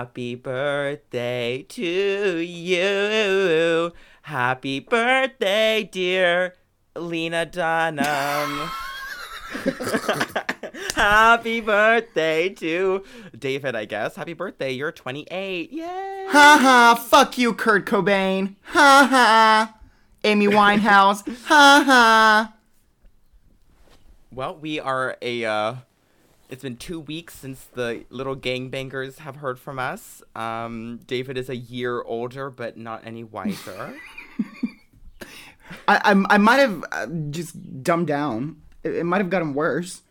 Happy birthday to you. Happy birthday, dear Lena Dunham. Happy birthday to David, I guess. Happy birthday. You're 28. Yay. Ha ha, fuck you, Kurt Cobain. Ha ha. Amy Winehouse. ha ha. Well, we are a. Uh, it's been two weeks since the little gangbangers have heard from us. Um, David is a year older, but not any wiser. I, I, I might have uh, just dumbed down. It, it might have gotten worse.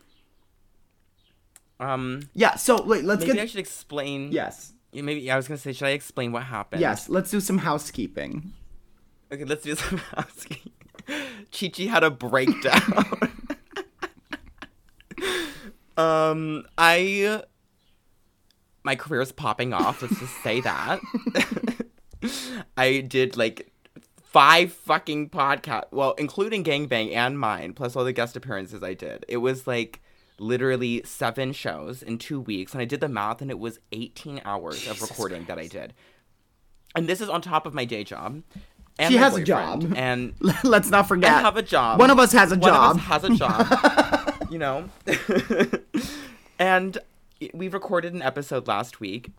um, Yeah, so wait, let's maybe get. I should explain. Yes. Yeah, Maybe I was gonna say, should I explain what happened? Yes, let's do some housekeeping. Okay, let's do some housekeeping. Chi Chi had a breakdown. um, I my career is popping off. Let's just say that. I did like five fucking podcast, well, including Gangbang and mine, plus all the guest appearances I did. It was like literally seven shows in two weeks, and I did the math, and it was eighteen hours of recording that I did. And this is on top of my day job. And She has a job. and let's not forget. I have a job. One of us has a One job. One of us has a job. you know. and we recorded an episode last week.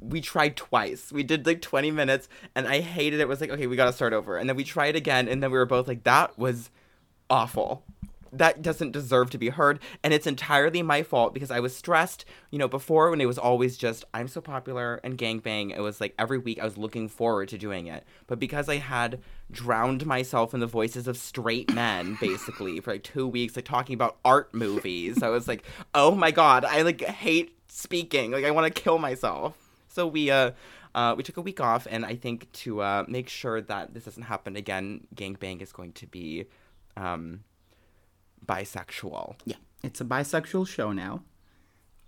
We tried twice. We did like 20 minutes and I hated it. it was like, okay, we got to start over. And then we tried again and then we were both like that was awful. That doesn't deserve to be heard and it's entirely my fault because I was stressed, you know, before when it was always just I'm so popular and gangbang. It was like every week I was looking forward to doing it. But because I had drowned myself in the voices of straight men basically for like 2 weeks like talking about art movies, I was like, "Oh my god, I like hate speaking. Like I want to kill myself." So we uh uh, we took a week off, and I think to uh, make sure that this doesn't happen again, Gangbang is going to be um, bisexual, yeah, it's a bisexual show now.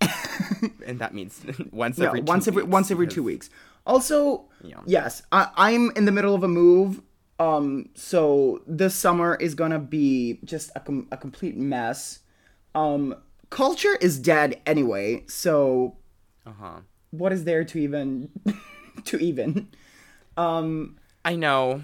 and that means once Yeah, every two once every weeks, once every because- two weeks. Also, Yeah. yes, I, I'm in the middle of a move. Um, so this summer is gonna be just a, com- a complete mess. Um, culture is dead anyway. So Uh-huh. what is there to even to even? I know.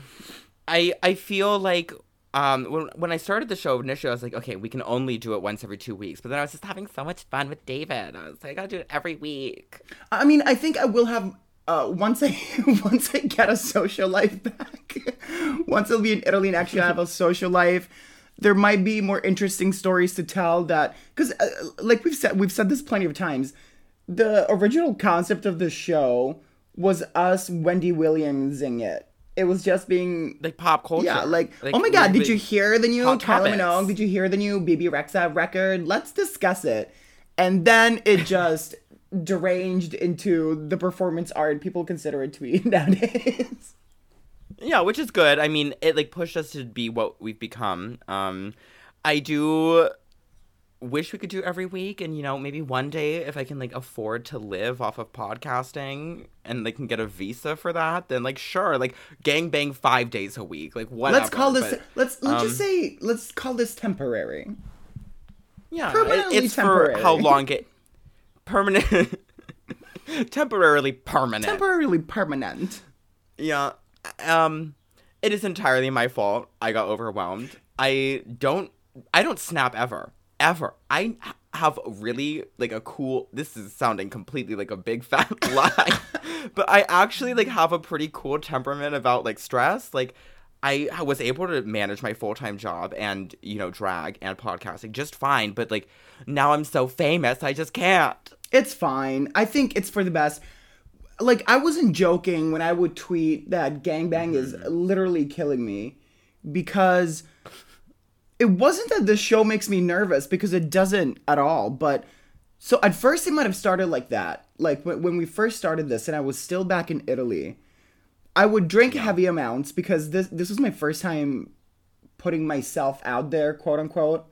I I feel like um when when I started the show initially, I was like, okay, we can only do it once every two weeks. But then I was just having so much fun with David. I was like, I gotta do it every week. I mean, I think I will have uh, once I once I get a social life back. once I'll be in Italy and actually have a social life, there might be more interesting stories to tell. That because, uh, like we've said, we've said this plenty of times. The original concept of the show was us Wendy Williamsing it. It was just being Like pop culture. yeah, like, oh my god, did you hear the new Kylie. Minogue? Did you hear the new Bebe Rexha record? Let's discuss it. And then it just deranged into the performance art people consider it to be nowadays. Yeah, which is good. I mean, it like pushed us to be what we've become. Um, I do wish we could do every week, and you know, maybe one day if I can like afford to live off of podcasting and like can get a visa for that, then like sure, like gang bang five days a week, like whatever. let's call this but, let's let's um, just say let's call this temporary. yeah, it- permanently it's for how long it permanent, temporarily permanent. Temporarily permanent. Yeah. Um it is entirely my fault. I got overwhelmed. I don't I don't snap ever. Ever. I have really like a cool this is sounding completely like a big fat lie. but I actually like have a pretty cool temperament about like stress. Like I was able to manage my full-time job and, you know, drag and podcasting just fine, but like now I'm so famous, I just can't. It's fine. I think it's for the best. Like I wasn't joking when I would tweet that gangbang is mm-hmm. literally killing me because it wasn't that the show makes me nervous because it doesn't at all, but so at first it might have started like that. Like when we first started this and I was still back in Italy, I would drink heavy amounts because this this was my first time putting myself out there, quote unquote.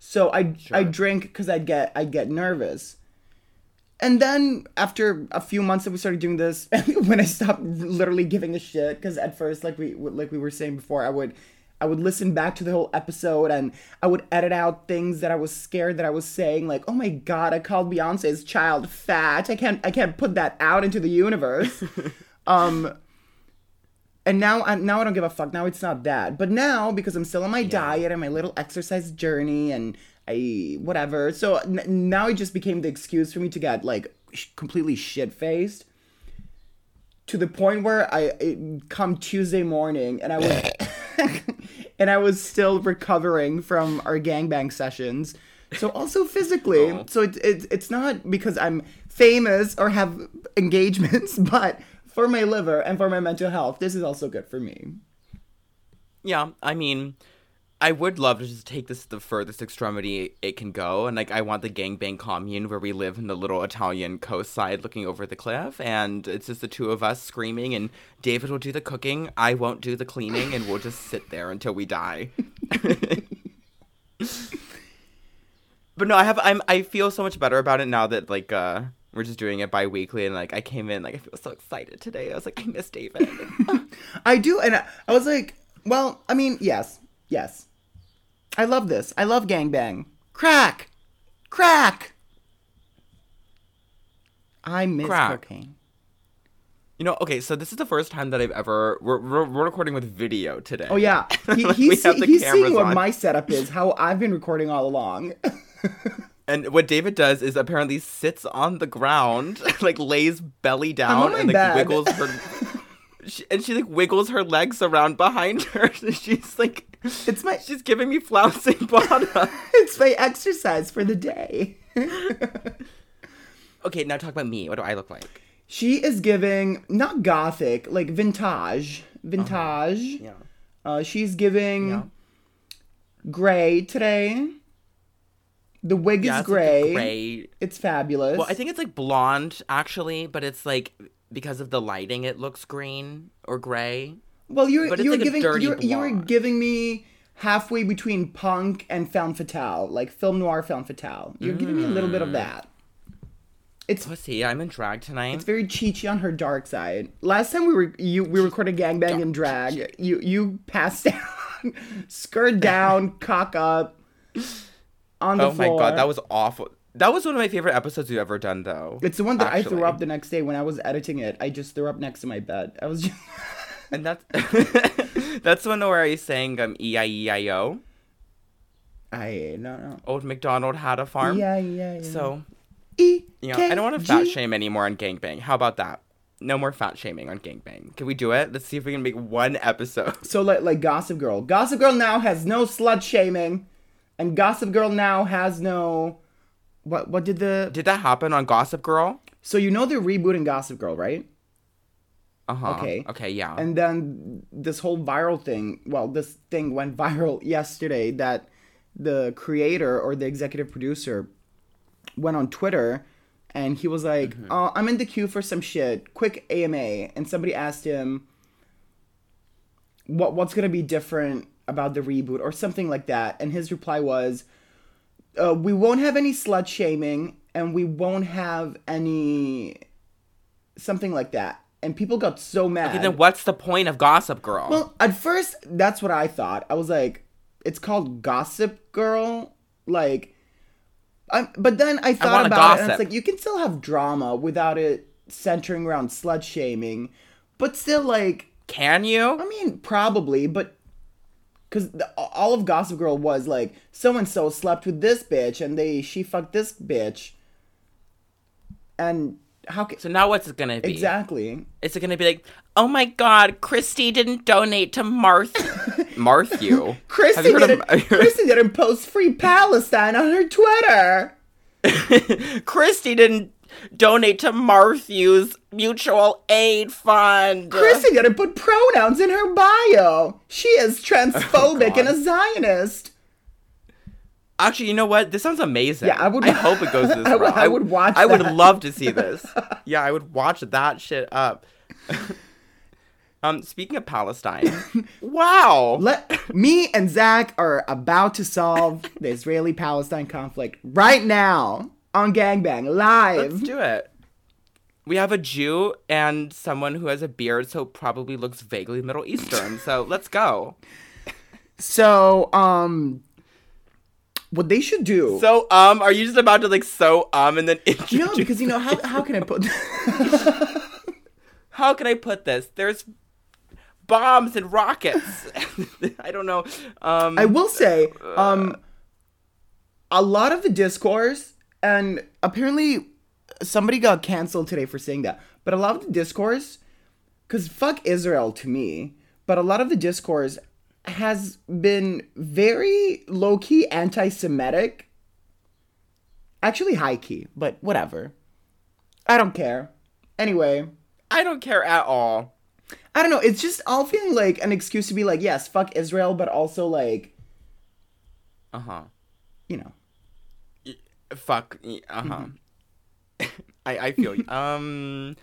So I I drink because I'd get I'd get nervous. And then after a few months that we started doing this, when I stopped literally giving a shit, because at first, like we like we were saying before, I would I would listen back to the whole episode and I would edit out things that I was scared that I was saying, like, "Oh my god, I called Beyonce's child fat. I can't, I can't put that out into the universe." um, and now, I, now I don't give a fuck. Now it's not that. But now because I'm still on my diet and my little exercise journey and I whatever, so n- now it just became the excuse for me to get like sh- completely shit faced to the point where I it, come Tuesday morning and I was and I was still recovering from our gangbang sessions. So also physically. Oh. So it's it, it's not because I'm famous or have engagements, but for my liver and for my mental health, this is also good for me. Yeah, I mean, I would love to just take this to the furthest extremity it can go, and like I want the gangbang commune where we live in the little Italian coastside, looking over the cliff, and it's just the two of us screaming, and David will do the cooking, I won't do the cleaning, and we'll just sit there until we die. but no, I have I'm I feel so much better about it now that like uh we're just doing it bi-weekly and like I came in like I feel so excited today. I was like I miss David. I do, and I, I was like, well, I mean, yes, yes. I love this. I love gangbang. Crack, crack. I miss Crack. cocaine. You know, okay, so this is the first time that I've ever we're, we're, we're recording with video today. Oh yeah, he, Like, he's, see- he's seeing what on. my setup is. How I've been recording all along. And what David does is apparently sits on the ground, like lays belly down and like bed. wiggles her she, and she like wiggles her legs around behind her. And she's like It's my she's giving me flouncing bottom. it's my exercise for the day. okay, now talk about me. What do I look like? she is giving not gothic, like vintage, vintage. Yeah. Uh, she's giving Yeah. gray today. The wig Yeah, is like gray. the gray. It's fabulous. Well, I think it's like blonde actually, but it's like because of the lighting it looks green or gray. Well, you're you're like giving you're, you're giving me halfway between punk and femme fatale, like film noir femme fatale. You're giving me a little bit Mm. of that. It's Pussy, I'm in drag tonight. it's very Chi-Chi on her dark side. Last time we were you we recorded gangbang in drag. You you passed down, skirt down, cock up, on the oh my god, that was awful. That was one of my favorite episodes you've ever done, though. It's the one that I threw up the next day when I was editing it. I just threw up next to my bed. I was just And that's that's the one where I sang um E I E I O. I no no. Old McDonald had a farm. Yeah yeah yeah. So E you know, I don't want to fat shame anymore on gangbang. How about that? No more fat shaming on gangbang. Can we do it? Let's see if we can make one episode. So like like Gossip Girl. Gossip Girl now has no slut shaming, and Gossip Girl now has no. What what did the? Did that happen on Gossip Girl? So you know they're rebooting Gossip Girl, right? Uh huh. Okay. Okay. Yeah. And then this whole viral thing. Well, this thing went viral yesterday that the creator or the executive producer went on Twitter and he was like, Mm-hmm. "Oh, I'm in the queue for some shit. Quick AMA." And somebody asked him, "What what's gonna be different about the reboot or something like that?" And his reply was, uh, "We won't have any slut shaming, and we won't have any something like that." And people got so mad. okay, then what's the point of Gossip Girl? Well, at first, that's what I thought. I was like, it's called Gossip Girl. Like, I'm, but then I thought wanna about it, and it's like, you can still have drama without it centering around slut shaming. But still, like, Can you? I mean, probably, but. Because all of Gossip Girl was like, so and so slept with this bitch, and they she fucked this bitch. And how can. So now what's it gonna be? Exactly. Is it gonna be like, oh my god, Christy didn't donate to Marth Marthew? Have Christy you didn't, of- Christy didn't post free Palestine on her Twitter. Christy didn't donate to Marthew's mutual aid fund. Christy didn't put pronouns in her bio. She is transphobic oh and a Zionist. Actually, you know what? This sounds amazing. Yeah, I would- I hope it goes this I would-. I would watch I would love to see this. yeah, I would watch that shit up. um, speaking of Palestine, wow. Let me and Zach are about to solve the Israeli-Palestine conflict right now on Gangbang live. Let's do it. We have a Jew and someone who has a beard, so probably looks vaguely Middle Eastern. So let's go. So, um, what they should do? So um, are you just about to like so um and then no, because you know how how can I put? How can I put this? There's bombs and rockets. I don't know. Um, I will say, um, a lot of the discourse, and apparently somebody got canceled today for saying that, but a lot of the discourse, because fuck Israel to me, but a lot of the discourse has been very low key anti Semitic. Actually, high key, but whatever. I don't care. Anyway, I don't care at all. I don't know. It's just all feeling like an excuse to be like, yes, fuck Israel, but also like, Uh huh. you know. Fuck. Uh huh. I I feel you. Um.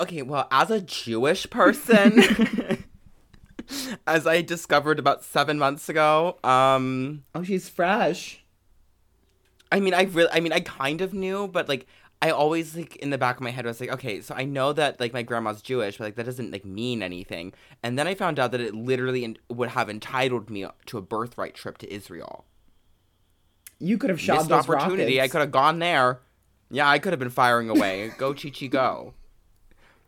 Okay. Well, as a Jewish person, as I discovered about seven months ago, um, Oh, she's fresh. I mean, I really, I mean, I kind of knew, but like, I always like in the back of my head was like, okay, so I know that like my grandma's Jewish, but like that doesn't like mean anything. And then I found out that it literally en- would have entitled me to a birthright trip to Israel. You could have shot Missed opportunity. I could have gone there. Yeah, I could have been firing away. go Chi Chi go.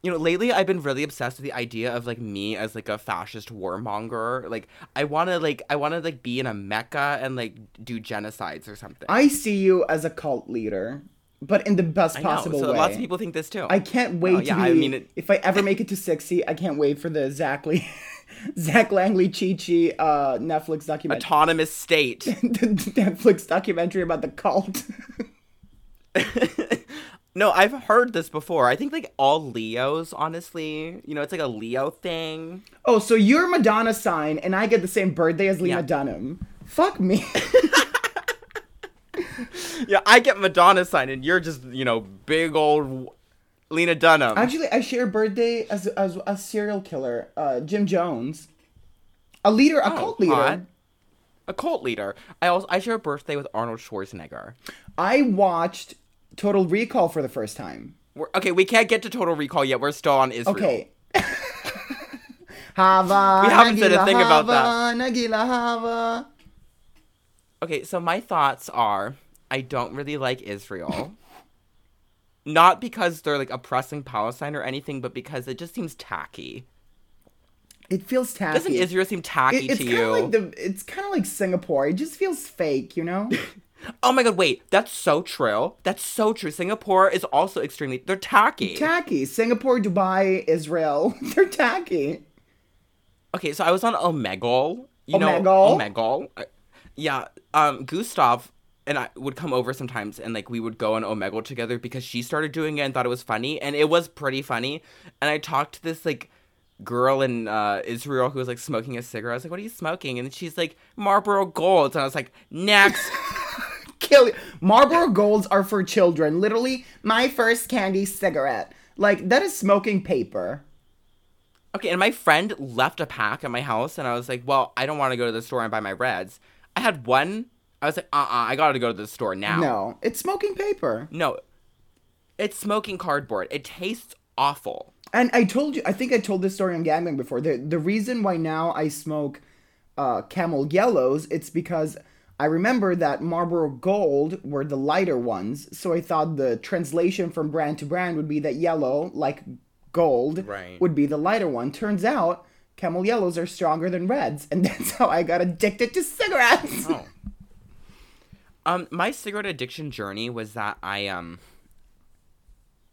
You know, lately I've been really obsessed with the idea of like me as like a fascist warmonger. Like I want to like I want to like be in a mecha and like do genocides or something. I see you as a cult leader, but in the best I know. possible So way. lots of people think this too. I can't wait Oh, to yeah, be. I mean it- if I ever make it to sixty, I can't wait for the Zach Zach Langley Chi Chi uh, Netflix documentary. Autonomous state. the Netflix documentary about the cult. no, I've heard this before. I think like all Leos, honestly, you know, it's like a Leo thing. oh, so you're Madonna sign, and I get the same birthday as Lena Yeah. Dunham. Fuck me. Yeah, I get Madonna sign, and you're just you know big old Lena Dunham. Actually, I share birthday as as a serial killer, uh, Jim Jones, a leader, a Oh, cult leader. hot. A cult leader. I also I share a birthday with Arnold Schwarzenegger. I watched Total Recall for the first time. We're, okay, we can't get to Total Recall yet. We're still on Israel. Okay. Hava, We haven't said a thing about that. Nagila Hava. Okay, so my thoughts are I don't really like Israel. Not because they're like oppressing Palestine or anything, but because it just seems tacky. It feels tacky. Doesn't Israel seem tacky It- it's to you? like the. It's kind of like Singapore. It just feels fake, you know. oh my god, wait, that's so true. That's so true. Singapore is also extremely they're tacky. tacky. Singapore, Dubai, Israel. They're tacky. okay, so I was on Omegle. You know Omegle? Omegle. Uh, Yeah, um Gustav and I would come over sometimes and like we would go on Omegle together because she started doing it and thought it was funny and it was pretty funny. And I talked to this like girl in uh, Israel who was like smoking a cigarette. I was like, "What are you smoking?" And she's like, "Marlboro Golds." And I was like, "Next." Kill you. Marlboro Golds are for children. Literally, my first candy cigarette. Like that is smoking paper. Okay, and my friend left a pack at my house, and I was like, "Well, I don't want to go to the store and buy my Reds." I had one. I was like, "Uh, uh I got to go to the store now." No, it's smoking paper. no, it's smoking cardboard. It tastes awful. And I told you, I think I told this story on Gangbang before. The the reason why now I smoke uh, Camel Yellows, it's because I remember that Marlboro Gold were the lighter ones. So I thought the translation from brand to brand would be that yellow, like gold, Right. would be the lighter one. Turns out Camel Yellows are stronger than Reds, and that's how I got addicted to cigarettes. Oh. Um, my cigarette addiction journey was that I um.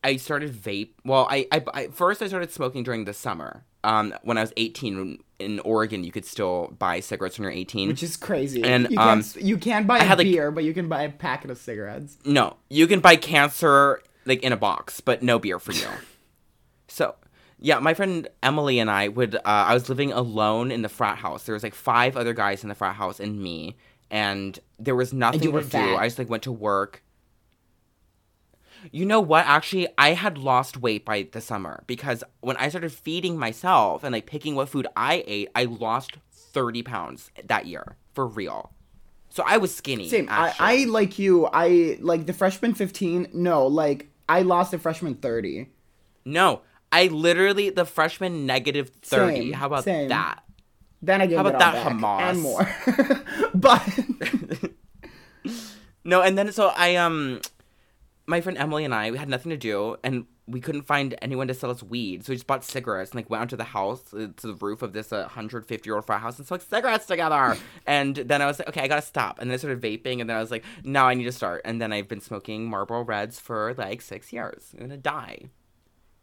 I started vape. Well, I, I, I first I started smoking during the summer. Um, when I was 18 in Oregon, you could still buy cigarettes when you're 18. Which is crazy. And, you, um, can't, you can't buy a had, like- beer, but you can buy a packet of cigarettes. No, you can buy cancer like in a box, but no beer for you. so, yeah, my friend Emily and I would. Uh, I was living alone in the frat house. There was like five other guys in the frat house and me, and there was nothing to do. fat. I just like went to work. You know what? Actually, I had lost weight by the summer because when I started feeding myself and like picking what food I ate, I lost thirty pounds that year for real. So I was skinny. Same. I. I like you. I like the freshman fifteen. No, like I lost the freshman thirty. No, I literally the freshman negative thirty. Same, How about same. that? Then I gave How about that, back Hamas? and more. but No, and then so I um my friend Emily and I we had nothing to do and we couldn't find anyone to sell us weed. So we just bought cigarettes and like went onto the house uh, to the roof of this uh, 150 year old frat house and smoked cigarettes together. and then I was like, okay, I gotta stop. And then I started vaping and then I was like, now I need to start. And then I've been smoking Marlboro Reds for like six years. I'm gonna die.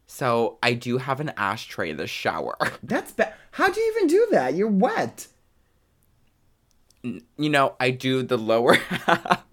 So I do have an ashtray in the shower. that's bad. How do you even do that? You're wet. you know, I do the lower half.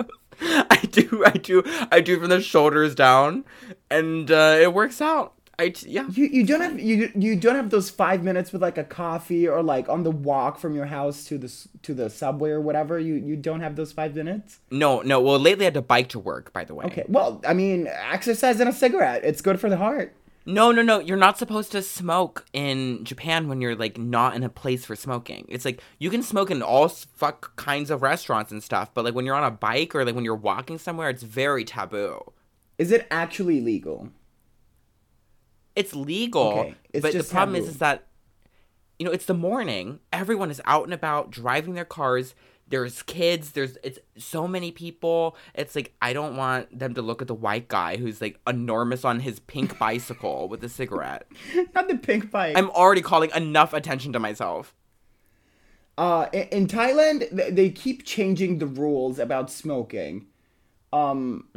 I do, I do, I do from the shoulders down, and uh, it works out. I t- yeah. You you don't have you you don't have those five minutes with like a coffee or like on the walk from your house to the to the subway or whatever. You you don't have those five minutes. No, no. Well, lately I had to bike to work. By the way. Okay. Well, I mean, exercise and a cigarette. It's good for the heart. No, no, no. You're not supposed to smoke in Japan when you're like not in a place for smoking. It's like you can smoke in all fuck kinds of restaurants and stuff, but like when you're on a bike or like when you're walking somewhere, it's very taboo. Is it actually legal? it's legal Okay, it's but the problem is is that you know it's the morning everyone is out and about driving their cars there's kids there's it's so many people it's like i don't want them to look at the white guy who's like enormous on his pink bicycle with a cigarette Not the pink bike. i'm already calling enough attention to myself Uh, in, Thailand, th- they keep changing the rules about smoking. Um,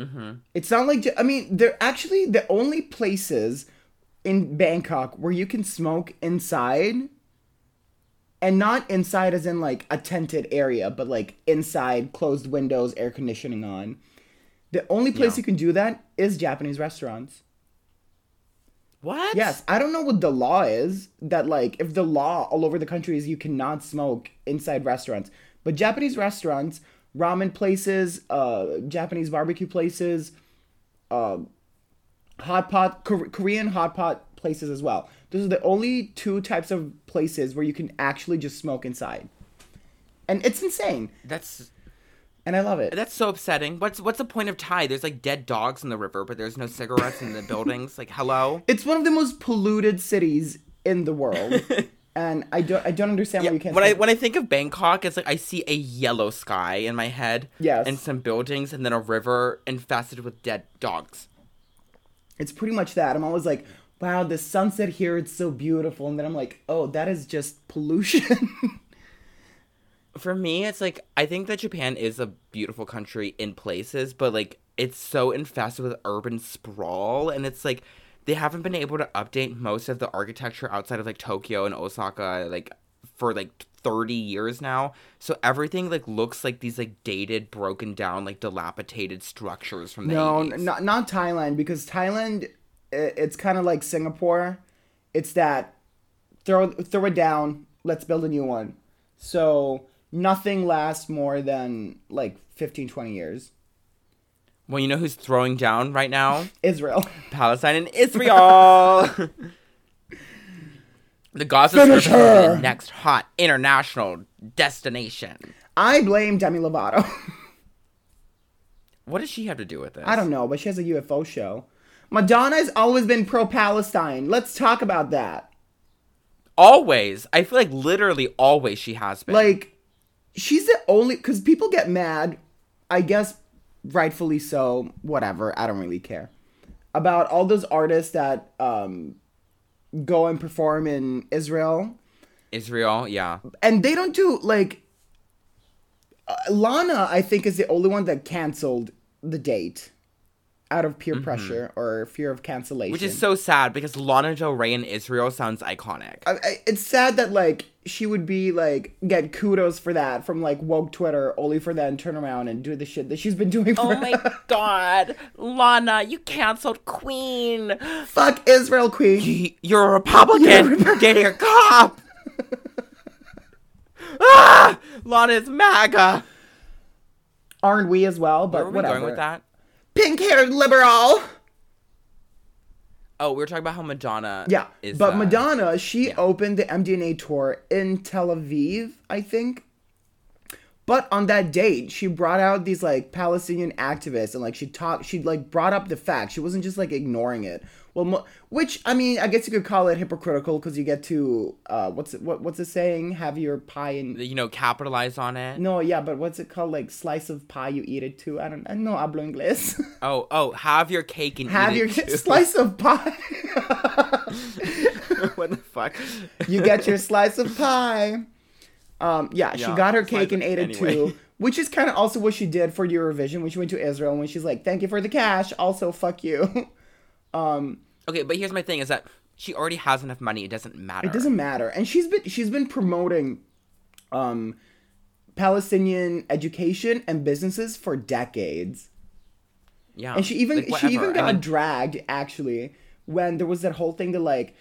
it's not like I mean, they're actually the only places in Bangkok where you can smoke inside, and not inside as in like a tented area, but like inside, closed windows, air conditioning on. The only place Yeah. you can do that is Japanese restaurants. what Yes, I don't know what the law is that like if the law all over the country is you cannot smoke inside restaurants, but Japanese restaurants, ramen places, uh, Japanese barbecue places, uh, hot pot Kor- Korean hot pot places as well. Those are the only two types of places where you can actually just smoke inside, and it's insane, that's and I love it. that's so upsetting what's what's the point of thai there's like dead dogs in the river but there's no cigarettes in the buildings like hello It's one of the most polluted cities in the world, and I don't I don't understand why you can't. when I when I think of Bangkok, it's like I see a yellow sky in my head. Yes. And some buildings and then a river infested with dead dogs. It's pretty much that. I'm always like, wow, the sunset here, it's so beautiful. And then I'm like, oh, that is just pollution. For me, it's like I think that Japan is a beautiful country in places, but like it's so infested with urban sprawl and it's like they haven't been able to update most of the architecture outside of like Tokyo and Osaka like for like 30 years now. So everything like looks like these like dated, broken down, like dilapidated structures from the no, 80s. n- not, not Thailand, because Thailand, it's kind of like Singapore. It's that throw, throw it down, let's build a new one. So nothing lasts more than like 15, 20 years. Well, you know who's throwing down right now? Israel. Palestine and Israel. the Gaza Strip is the next hot international destination. I blame Demi Lovato. What does she have to do with this? I don't know, but she has a UFO show. Madonna has always been pro Palestine. Let's talk about that. Always, I feel like literally always she has been. like she's the only because people get mad i guess rightfully so whatever i don't really care about all those artists that um go and perform in israel Israel, yeah. and they don't do like uh, lana i think is the only one that canceled the date out of peer pressure or fear of cancellation Mm-hmm. Which is so sad because Lana Del Rey in Israel sounds iconic. I, I, it's sad that like she would be like get kudos for that from like woke Twitter, only for then turn around and do the shit that she's been doing. For Oh my god, Lana, you canceled Queen. fuck Israel Queen. Y- You're a Republican. You're a You're a cop. ah, Lana is MAGA. Aren't we as well? Where But are we whatever. going with that? Pink haired liberal. Oh, we were talking about how Madonna. Yeah, is, but uh, Madonna, she opened the MDNA tour in Tel Aviv, I think. But on that date, she brought out these like Palestinian activists and like she talked, she like brought up the fact. She wasn't just like ignoring it. Well, mo- which I mean, I guess you could call it hypocritical because you get to uh, what's it, what what's it saying? Have your pie and You know, capitalize on it. no, yeah, but what's it called? Like slice of pie, you eat it too. I don't, I know hablo inglés. Oh, oh, have your cake and Have eat your it too. slice of pie. what the fuck? you get your slice of pie. Um, yeah, she got her cake and ate it too, which is kind of also what she did for Eurovision when she went to Israel. When she's like, "Thank you for the cash, also fuck you." Okay, but here's my thing: is that she already has enough money. It doesn't matter. It doesn't matter. And she's been she's been promoting um Palestinian education and businesses for decades. Yeah. And she even like, she even got I mean, dragged actually when there was that whole thing that like,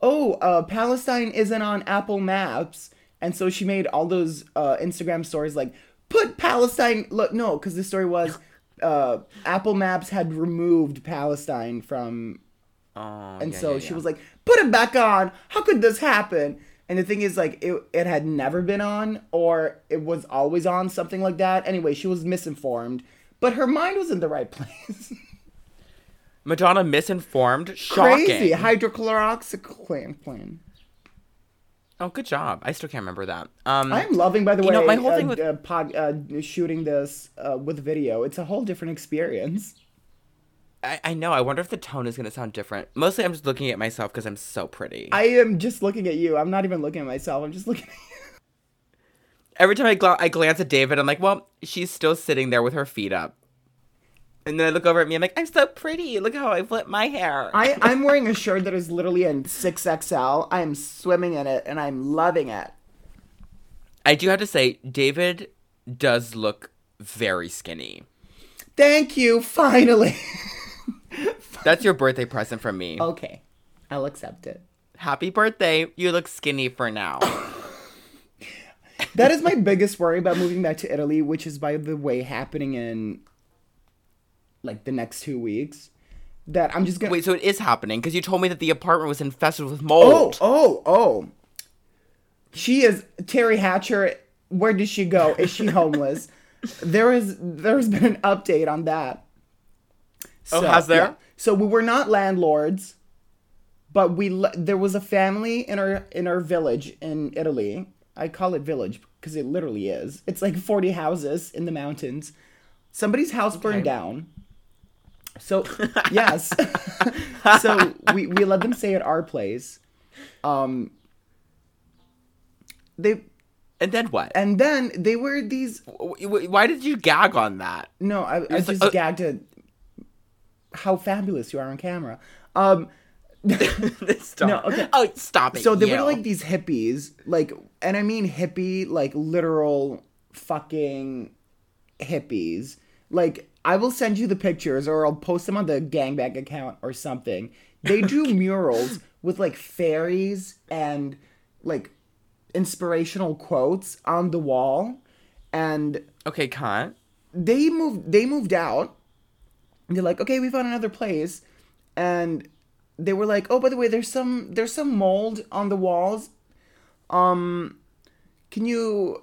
oh, uh, Palestine isn't on Apple Maps, and so she made all those uh, Instagram stories like, put Palestine. Look, no, because the story was. Uh, Apple Maps had removed Palestine from oh, and yeah, so yeah, she yeah. was like, "Put it back on. How could this happen?" And the thing is, like, it it had never been on, or it was always on, something like that. Anyway, she was misinformed, but her mind was in the right place. Madonna misinformed. Shocking. Crazy hydrochloroxychloroquine. Oh, good job. I still can't remember that. Um, I'm loving, by the way, know, my whole uh, thing with- uh, pod, uh, shooting this uh, with video. It's a whole different experience. I, I know. I wonder if the tone is gonna sound different. Mostly, I'm just looking at myself because I'm so pretty. I am just looking at you. I'm not even looking at myself. I'm just looking at you. Every time I, gla- I glance at David, I'm like, well, she's still sitting there with her feet up. And then I look over at me. I'm like, I'm so pretty. Look how I flip my hair. I, I'm wearing a shirt that is literally in 6XL. I am swimming in it and I'm loving it. I do have to say, David does look very skinny. Thank you, finally. That's your birthday present from me. okay, I'll accept it. Happy birthday. You look skinny for now. That is my biggest worry about moving back to Italy, which is, by the way, happening in like the next two weeks. That I'm just gonna. Wait, so it is happening because you told me that the apartment was infested with oh, mold. oh, oh. Oh. She is Teri Hatcher. Where did she go? Is she homeless? there is there's been an update on that. Oh, has there? So we were not landlords, but we there was a family in our in our village in Italy. I call it village because it literally is. It's like 40 houses in the mountains. Somebody's house burned down. So, yes. so we we let them stay at our place. Um they And then what? and then they were these Why did you gag on that? no, I, I was like, just uh, gagged at how fabulous you are on camera. Um stop. No, okay. Oh, stop it. So they you. were like these hippies, like, and I mean hippie, like literal fucking hippies. Like, I will send you the pictures, or I'll post them on the gangbang account or something. They drew murals with like fairies and like inspirational quotes on the wall, and Okay, cut. they moved they moved out. They're like okay we found another place. And they were like oh by the way there's some there's some mold on the walls. Um can you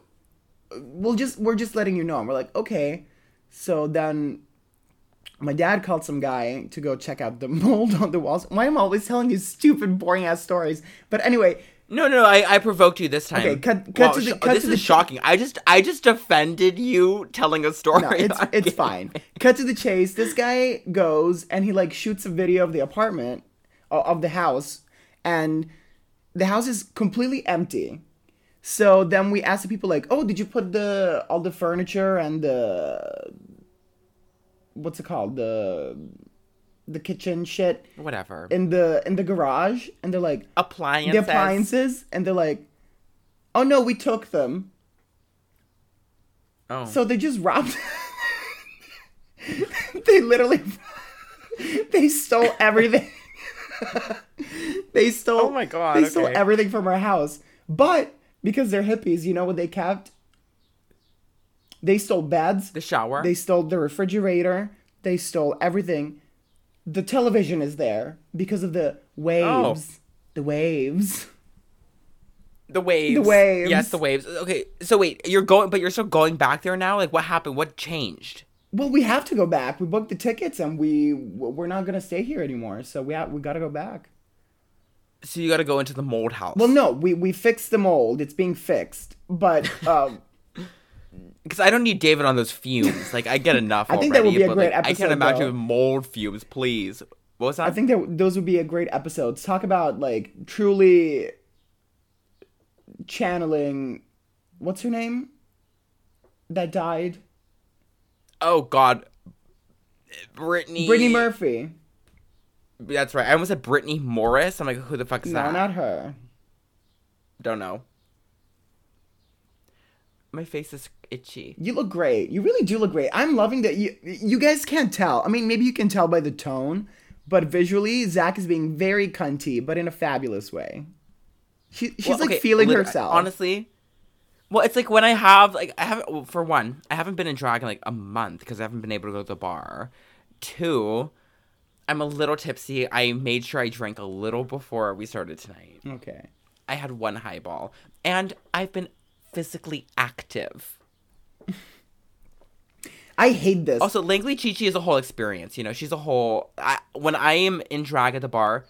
we'll just we're just letting you know. And we're like okay so then my dad called some guy to go check out the mold on the walls why am i always telling you stupid boring ass stories but anyway No, no, I, I provoked you this time. Okay, cut- cut to the- sh- cut this to is the- shocking. I just I just defended you telling a story. No, it's it's fine. Cut to the chase. This guy goes and he like shoots a video of the apartment of the house, and the house is completely empty. So then we asked the people like, "Oh, did you put the all the furniture and the what's it called the the kitchen shit Whatever. in the in the garage?" And they're like, Appliances. "The appliances," and they're like, "Oh no, we took them." Oh. So they just robbed. they literally, they stole everything. they stole. Oh my God, They stole okay. everything from our house, but because they're hippies, you know what they kept? They stole beds. the shower. They stole the refrigerator. They stole everything. The television is there because of the waves. Oh. The waves. The waves. The waves. Yes, the waves. Okay, so wait, you're going, but you're still going back there now. Like, what happened? What changed? Well, we have to go back. We booked the tickets, and we we're not gonna stay here anymore. So we have, we gotta go back. So you got to go into the mold house. Well, no, we we fixed the mold. It's being fixed, but um, because I don't need David on those fumes. Like I get enough. I think that would be a great like, I can't imagine though. with mold fumes. Please. What was that? I think that those would be a great episodes. Talk about like truly channeling. What's her name? That died. Oh God. Brittany. Brittany Murphy. That's right. I almost said Brittany Morris. I'm like, who the fuck is No, that? No, not her. Don't know. My face is itchy. You look great. You really do look great. I'm loving that you you guys can't tell. I mean, maybe you can tell by the tone, but visually, Zach is being very cunty, but in a fabulous way. She, she's Well, like feeling herself. Honestly. Well, it's like when I have like I haven't well, for one, I haven't been in drag in like a month because I haven't been able to go to the bar. Two, I'm a little tipsy. I made sure I drank a little before we started tonight. Okay. I had one highball, and I've been physically active. I hate this. Also, Langley Chi Chi is a whole experience. You know, she's a whole. I, when I am in drag at the bar,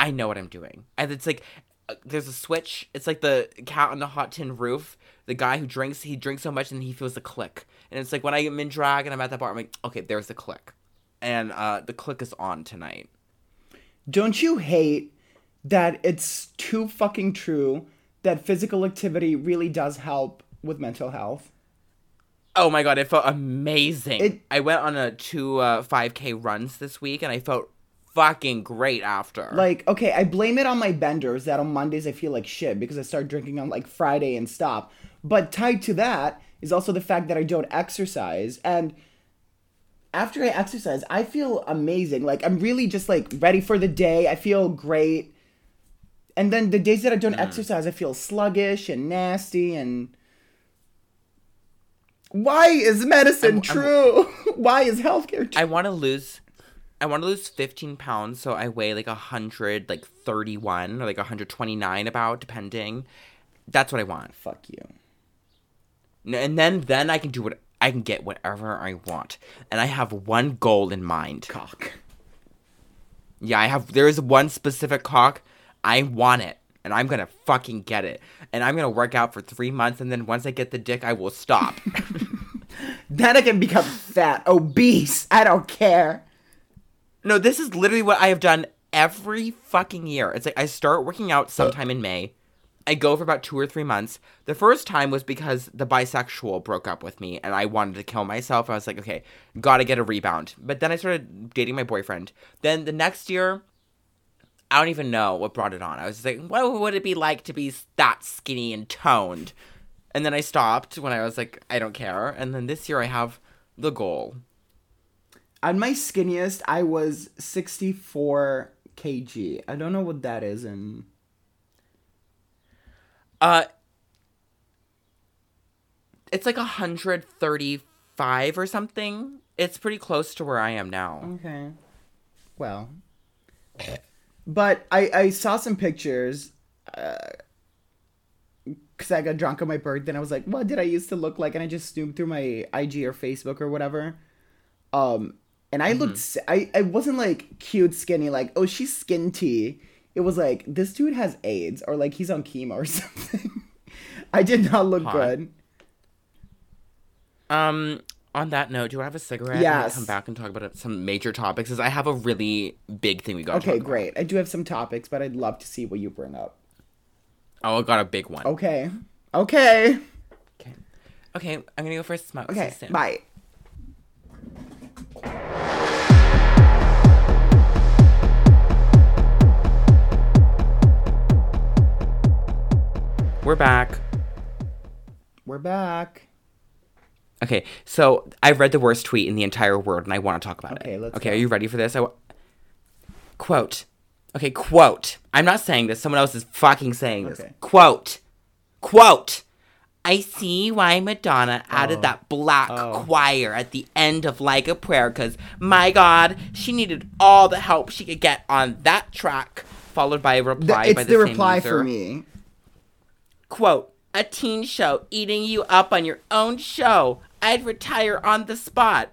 I know what I'm doing, and it's like uh, there's a switch. It's like the cat on the hot tin roof. The guy who drinks, he drinks so much, and he feels the click. And it's like when I am in drag and I'm at the bar, I'm like, okay, there's the click, and uh, the click is on tonight. Don't you hate that it's too fucking true that physical activity really does help with mental health? Oh my god, it felt amazing. It- I went on a two uh, 5K runs this week, and I felt fucking great after. Like, okay, I blame it on my benders that on Mondays I feel like shit because I start drinking on like Friday and stop. But tied to that is also the fact that I don't exercise. And after I exercise, I feel amazing. Like, I'm really just like ready for the day. I feel great. And then the days that I Mm. don't exercise, I feel sluggish and nasty and. Why is medicine I'm- true? Why is healthcare true? I want to lose. I want to lose 15 pounds, so I weigh like 100, like 31 or like 129 about, depending. That's what I want. Fuck you. And then then I can do what I can get whatever I want. And I have one goal in mind. Cock. Yeah, I have there is one specific cock. I want it. And I'm gonna fucking get it. And I'm gonna work out for three months and then once I get the dick I will stop. Then I can become fat, obese. I don't care. No, this is literally what I have done every fucking year. It's like I start working out sometime in May. I go for about two or three months. The first time was because the bisexual broke up with me and I wanted to kill myself. I was like, okay, gotta get a rebound. But then I started dating my boyfriend. Then the next year, I don't even know what brought it on. I was like, what would it be like to be that skinny and toned? And then I stopped when I was like, I don't care. And then this year I have the goal. At my skinniest, I was 64 kg. I don't know what that is in. Uh, it's like 135 or something. It's pretty close to where I am now. Okay. Well. But I, I saw some pictures. Because I got drunk on my birthday and I was like, what did I used to look like? And I just snooped through my IG or Facebook or whatever. Um, and I looked, I I wasn't like cute, skinny, like, oh, she's skinty. It was like, this dude has AIDS or like he's on chemo or something. I did not look Hot. good. Um, on that note, do you want to have a cigarette? Yes. Come back and talk about some major topics. Because I have a really big thing we got. Okay, great. I do have some topics, but I'd love to see what you bring up. Oh, I got a big one. Okay. Okay. Okay. Okay, I'm gonna go for a smoke. Okay. Bye. We're back. We're back. Okay, so I've read the worst tweet in the entire world, and I want to talk about Okay, it. let's okay, go. are you ready for this? I w- quote. Okay, quote. I'm not saying this. Someone else is fucking saying this. Okay. Quote. Quote. I see why Madonna added Oh. that black Oh. choir at the end of Like a Prayer, because my God, she needed all the help she could get on that track. Followed by a reply it's by the, the, same reply user. for me. Quote, a teen show eating you up on your own show. I'd retire on the spot.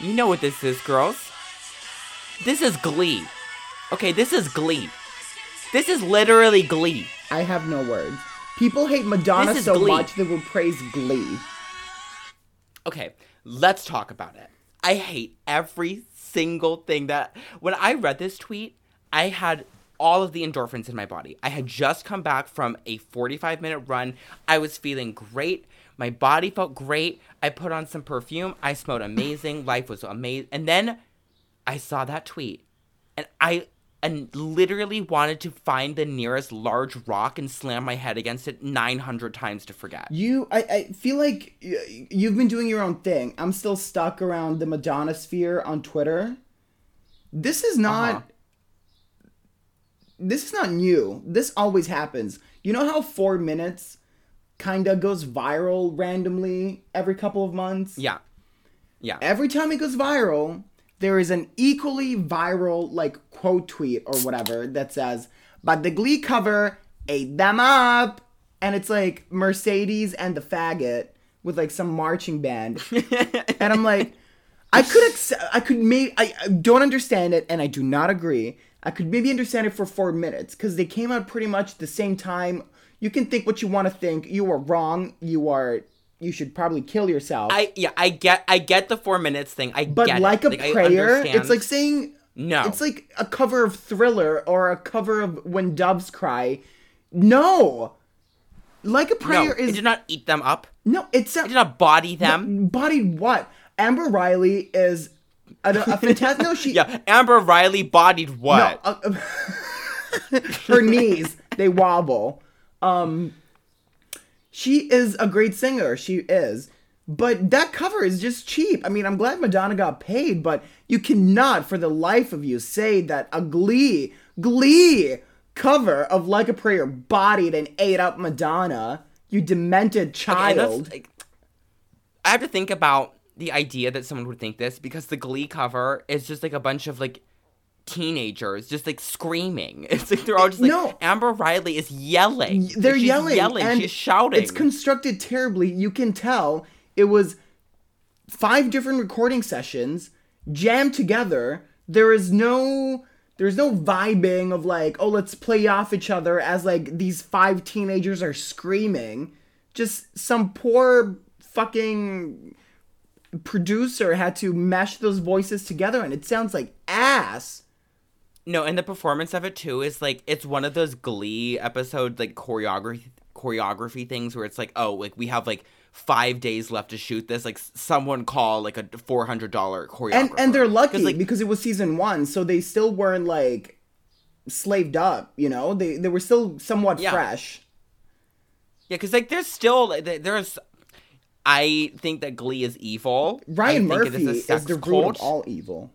You know what this is, girls. This is Glee. Okay, this is Glee. This is literally Glee. I have no words. People hate Madonna so Glee. much they will praise Glee. Okay, let's talk about it. I hate every single thing that. When I read this tweet, I had all of the endorphins in my body. I had just come back from a 45 minute run. I was feeling great. My body felt great. I put on some perfume. I smelled amazing. Life was amazing. And then I saw that tweet and I and literally wanted to find the nearest large rock and slam my head against it 900 times to forget. You, I, I feel like you've been doing your own thing. I'm still stuck around the Madonna sphere on Twitter. This is not. Uh-huh. This is not new. This always happens. You know how four minutes kind of goes viral randomly every couple of months? Yeah. Yeah. Every time it goes viral, there is an equally viral, like, quote tweet or whatever that says, but the Glee cover ate them up. And it's like Mercedes and the faggot with like some marching band. and I'm like, I could accept, I could maybe, I, I don't understand it and I do not agree. I could maybe understand it for four minutes because they came out pretty much the same time. You can think what you want to think. You are wrong. You are, you should probably kill yourself. I yeah, I get I get the four minutes thing. I But like it. a I prayer, it's like saying No. It's like a cover of Thriller or a cover of When Doves Cry. No, like a no, prayer it is did not eat them up. no. It's It did not body them. bodied what? Amber Riley is a, a fantastic. no, she Yeah, Amber Riley bodied what? no, uh, her knees they wobble. Um, she is a great singer. She is. But that cover is just cheap. I mean, I'm glad Madonna got paid, but you cannot, for the life of you, say that a Glee, Glee cover of Like a Prayer bodied and ate up Madonna. You demented Okay, child. like, I have to think about the idea that someone would think this because the Glee cover is just like a bunch of like teenagers just like screaming. It's like they're all just like No. Amber Riley is yelling. They're she's yelling, and she's shouting. It's constructed terribly. You can tell it was five different recording sessions jammed together. There is no there's no vibing of like, oh, let's play off each other as like these five teenagers are screaming. Just some poor fucking producer had to mesh those voices together and it sounds like ass. No, and the performance of it too is like it's one of those Glee episode like choreography choreography things where it's like, oh, like we have like five days left to shoot this. Like someone call like a four hundred dollar choreographer. and and they're lucky like because it was season one, so they still weren't like slaved up. You know, they they were still somewhat Yeah. fresh. yeah, because like there's still th- there's. I think that Glee is evil. Ryan I think Murphy it is, is, a sex the root cult. of all evil.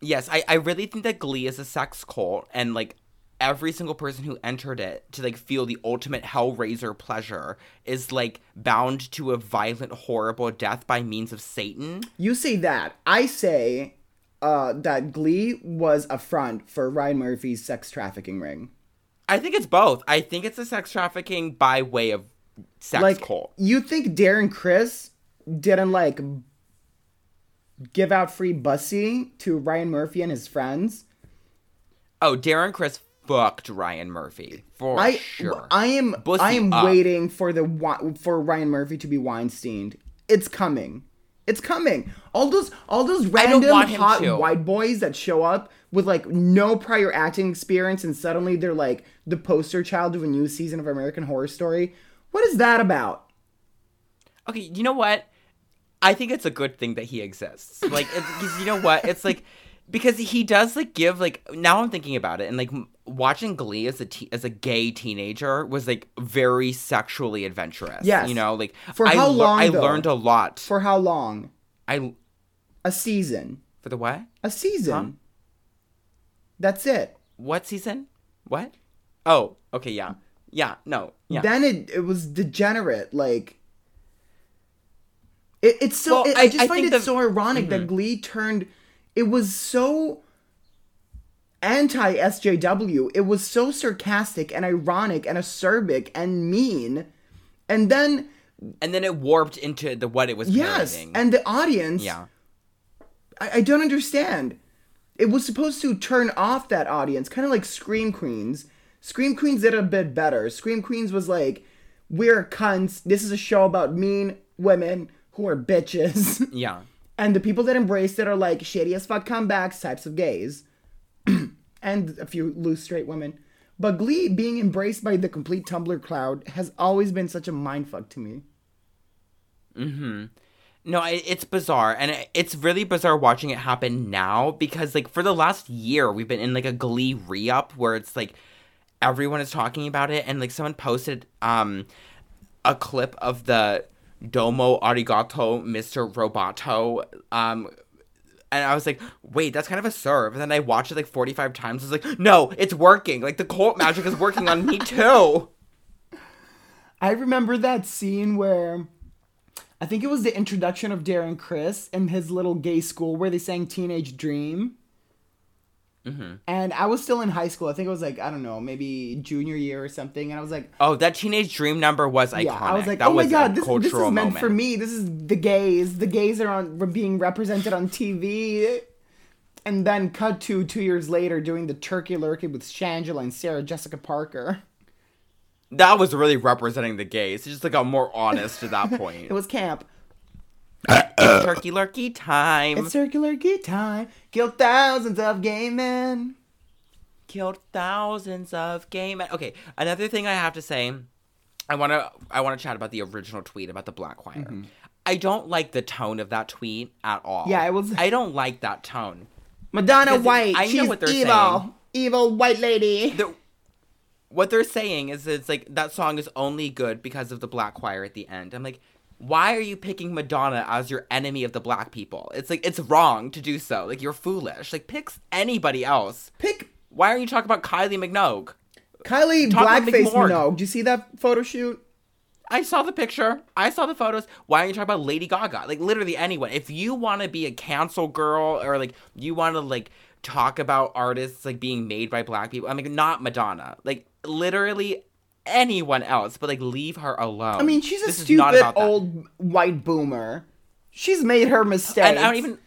Yes, I, I really think that Glee is a sex cult, and like every single person who entered it to like feel the ultimate hellraiser pleasure is like bound to a violent, horrible death by means of Satan. You say that. I say uh, that Glee was a front for Ryan Murphy's sex trafficking ring. I think it's both. I think it's a sex trafficking by way of sex like cult. you think Darren Criss didn't like give out free bussy to Ryan Murphy and his friends? Oh, Darren Criss fucked Ryan Murphy for I sure. I am Bussy I am up. waiting for the for Ryan Murphy to be Weinstein. It's coming. It's coming. All those all those random hot to. white boys that show up with like no prior acting experience and suddenly they're like the poster child of a new season of American Horror Story. What is that about? Okay, you know what? I think it's a good thing that he exists. Like, you know what? It's like because he does like give like now I'm thinking about it and like watching Glee as a te- as a gay teenager was like very sexually adventurous. Yes. you know, like For I how long, I though? learned a lot. For how long? I A season. for the what? A season. Huh? That's it. What season? What? Oh, okay, yeah, yeah, no, yeah. Then it it was degenerate. Like it, it's so. Well, it- I, I- just I find it the- so ironic that mm-hmm. Glee turned. It was so anti SJW. It was so sarcastic and ironic and acerbic and mean. And then and then it warped into the what it was yes, parodying. and the audience yeah. I, I don't understand. It was supposed to turn off that audience, kind of like Scream Queens. Scream Queens did a bit better. Scream Queens was like, we're cunts. This is a show about mean women who are bitches. Yeah. and the people that embraced it are like shady as fuck comebacks, types of gays, and a few loose straight women. But Glee being embraced by the complete Tumblr crowd has always been such a mindfuck to me. Mm-hmm. No, it's bizarre, and it's really bizarre watching it happen now because, like, for the last year, we've been in like a Glee re-up where it's like everyone is talking about it, and like someone posted um a clip of the Domo Arigato, Mr. Roboto, um. And I was like, wait, that's kind of a serve. And then I watched it like 45 times. I was like, no, it's working. Like, the cult magic is working on me too. I remember that scene where I think it was the introduction of Darren Criss and his little gay school where they sang Teenage Dream. Mm-hmm. And I was still in high school. I think it was like, I don't know, maybe junior year or something. And I was like, Oh, that Teenage Dream number was iconic. yeah, I was like, that oh my was god, this, this is meant moment. for me. This is the gays. The gays are on being represented on TV. And then cut to two years later doing the turkey lurkey with Shangela and Sarah Jessica Parker. That was really representing the gays. It just like got more honest at that point. It was camp. It's turkey lurkey time. It's circular key time. Killed thousands of gay men. Killed thousands of gay men. Okay, another thing I have to say, I want to I want to chat about the original tweet about the Black Choir. I don't like the tone of that tweet at all. Mm-hmm. Yeah, it was- I don't like that tone. Madonna Because White. I know what they're evil. saying. Evil white lady. The, what they're saying is it's like that song is only good because of the Black Choir at the end. I'm like, why are you picking Madonna as your enemy of the black people? It's like it's wrong to do so. Like you're foolish. Like pick anybody else. Pick Why are you talking about Kylie Minogue? Kylie Talk Blackface. Minogue. Did you see that photo shoot? I saw the picture. I saw the photos. Why aren't you talking about Lady Gaga? Like literally anyone. If you want to be a cancel girl or like you want to like talk about artists like being made by black people, I mean not Madonna. Like literally anyone else, but like leave her alone. I mean, she's a This stupid that. old white boomer. She's made her mistakes. And I don't even.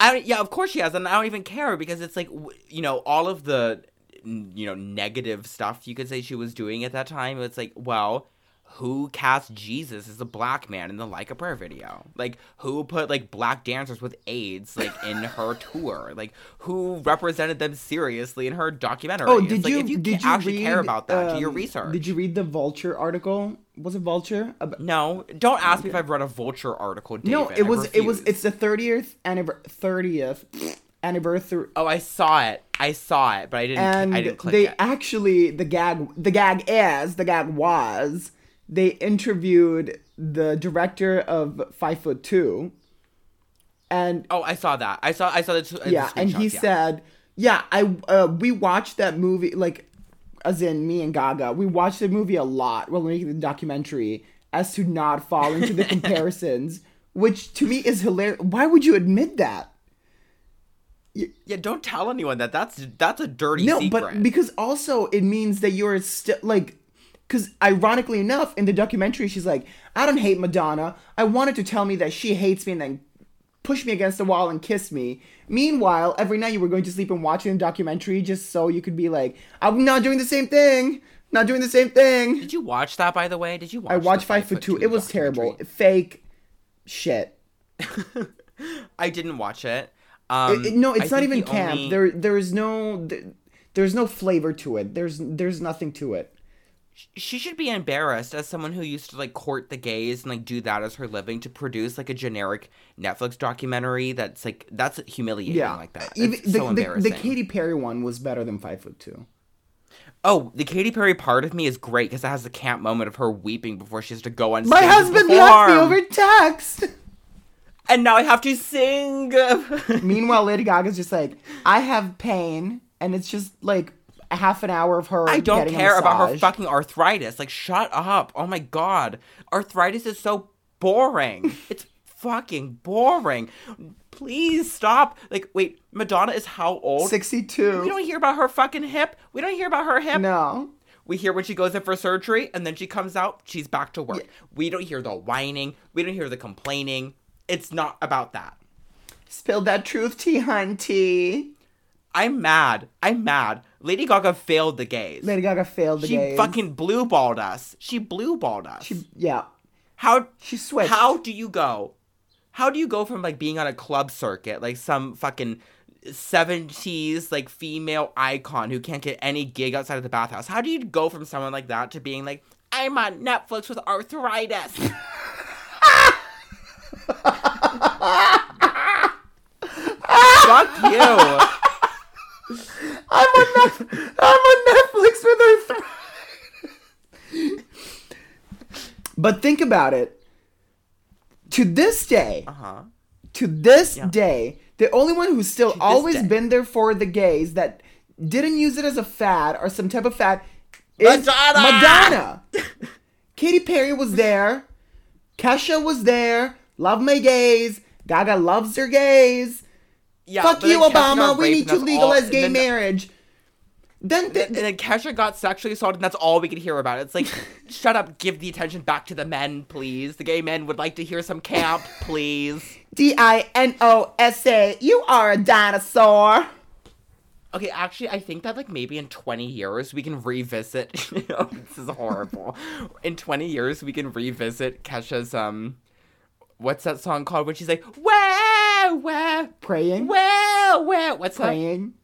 I don't, yeah, of course she has, and I don't even care because it's like you know all of the you know negative stuff you could say she was doing at that time. It's like, well, who cast Jesus as a black man in the Like a Prayer video? Like, who put like black dancers with AIDS like in her tour? Like, who represented them seriously in her documentary? Oh, did like, you If you did you actually read, care about that, do your um, research. Did you read the Vulture article? Was it Vulture? Ab- No, don't ask me if I've read a Vulture article. David. no, it was it was it's the thirtieth thirtieth anniversary, Oh, I saw it. I saw it, but I didn't. and I didn't click they it. actually the gag the gag is the gag was they interviewed the director of Five Foot Two, and Oh, I saw that. I saw. I saw the. Yeah, the and he yeah. said, yeah, I uh, we watched that movie like, as in me and Gaga, we watched the movie a lot while making the documentary, as to not fall into the comparisons, which to me is hilarious. Why would you admit that? Yeah, don't tell anyone that. That's that's a dirty No, secret. but because also it means that you're still like, because ironically enough, in the documentary, she's like, I don't hate Madonna. I wanted to tell me that she hates me and then push me against the wall and kiss me. Meanwhile, every night you were going to sleep and watching the documentary just so you could be like, I'm not doing the same thing. Not doing the same thing. Did you watch that, by the way? Did you watch? I watched Five Foot Two. It was terrible. Fake shit. I didn't watch it. Um, It- it- no, I it's not even camp. only- There, there is no, there, there's no flavor to it. There's, there's nothing to it. She should be embarrassed as someone who used to like court the gays and like do that as her living to produce like a generic Netflix documentary that's like that's humiliating Yeah, like that. Even It's the, so the, embarrassing. the Katy Perry one was better than Five Foot Two. oh, the Katy Perry part of me is great because it has the camp moment of her weeping before she has to go on. My husband left me over text. and now I have to sing. Meanwhile, Lady Gaga's just like, I have pain, and it's just like a half an hour of her. I don't getting a care about her fucking arthritis. Like, shut up. Oh my god. Arthritis is so boring. it's fucking boring. Please stop. Like, wait, Madonna is how old? Sixty-two. We don't hear about her fucking hip. We don't hear about her hip. No. We hear when she goes in for surgery and then she comes out, she's back to work. We don't hear the whining. We don't hear the complaining. It's not about that. Spill that truth, T Hunty. I'm mad. I'm mad. Lady Gaga failed the gays. Lady Gaga failed the she gays. She fucking blue balled us. She blue balled us. She, yeah. how She switched. how do you go? How do you go from like being on a club circuit, like some fucking 70s like female icon who can't get any gig outside of the bathhouse? How do you go from someone like that to being like, I'm on Netflix with arthritis? Fuck you. I'm on, Netf- I'm on Netflix with her. Th- but think about it. To this day, Uh huh. to this Yeah. day, the only one who's still this always been there for the gays that didn't use it as a fad or some type of fad is Madonna! Madonna. Katy Perry was there. Kesha was there. Love my gays. Gaga loves her gays. Yeah, Fuck you, Obama. We need to all- legalize gay then- marriage. Then, th- And then Kesha got sexually assaulted, and that's all we could hear about. It's like, shut up, give the attention back to the men, please. The gay men would like to hear some camp, please. D I N O S A. You are a dinosaur. Okay, actually, I think that like maybe in 20 years we can revisit. You know, this is horrible. In 20 years we can revisit Kesha's um, what's that song called? When she's like, where, where, Praying. where, where? What's that? Praying.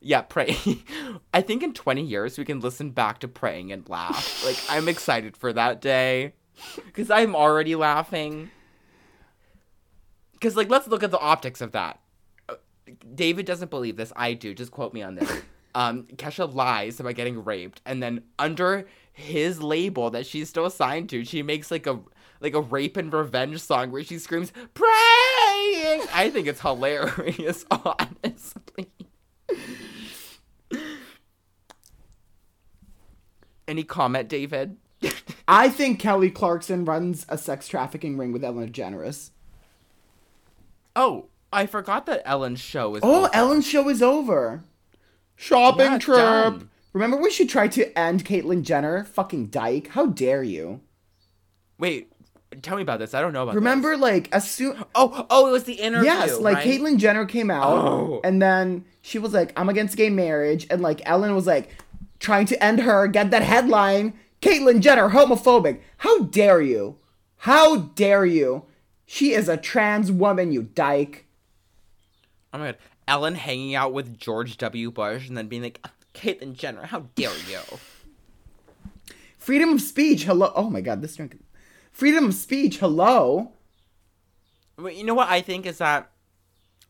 Yeah, praying. I think in 20 years we can listen back to praying and laugh. Like I'm excited for that day cuz I'm already laughing. Cuz like let's look at the optics of that. David doesn't believe this. I do. Just quote me on this. Um Kesha lies about getting raped and then under his label that she's still assigned to, she makes like a like a rape and revenge song where she screams praying. I think it's hilarious, honestly. Any comment, David? I think Kelly Clarkson runs a sex trafficking ring with Ellen DeGeneres. oh, I forgot that Ellen's show is. Oh, over. Ellen's show is over. Shopping Yeah, trip. done. Remember we should try to end Caitlyn Jenner? Fucking dyke. How dare you? Wait, tell me about this. I don't know about. Remember, this. like, as soon. Oh, oh, it was the interview. Yes, like right? Caitlyn Jenner came out, Oh. and then she was like, "I'm against gay marriage," and like Ellen was like, trying to end her, get that headline: Caitlyn Jenner homophobic. How dare you? How dare you? She is a trans woman, you dyke. Oh my god, Ellen hanging out with George W. Bush and then being like, Caitlyn Jenner, how dare you? Freedom of speech. Hello. Oh my god, this drink. Freedom of speech. Hello. Well, you know what I think is that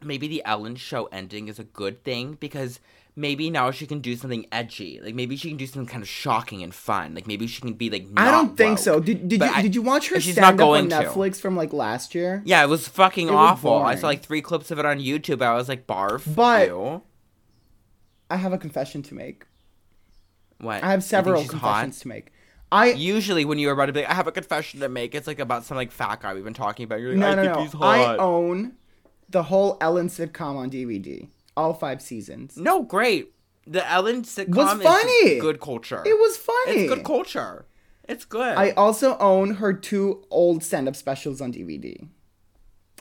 maybe the Ellen show ending is a good thing because maybe now she can do something edgy. Like maybe she can do something kind of shocking and fun. Like maybe she can be like. I don't think woke. so. Did, did But you I- did you watch her she's not stand up on going to. Netflix from like last year? Yeah, it was fucking It was awful. I saw like three clips of it on YouTube. I was like, barf. But- ew. I have a confession to make. what? I have several she's hot? confessions to make. I Usually, when you're about to be like, I have a confession to make, it's like about some like fat guy we've been talking about. You're like, no I no think no. I own the whole Ellen sitcom on DVD, all five seasons. No, great. The Ellen sitcom Was is funny. good culture. It was funny. It's good culture. It's good. I also own her two old stand-up specials on DVD.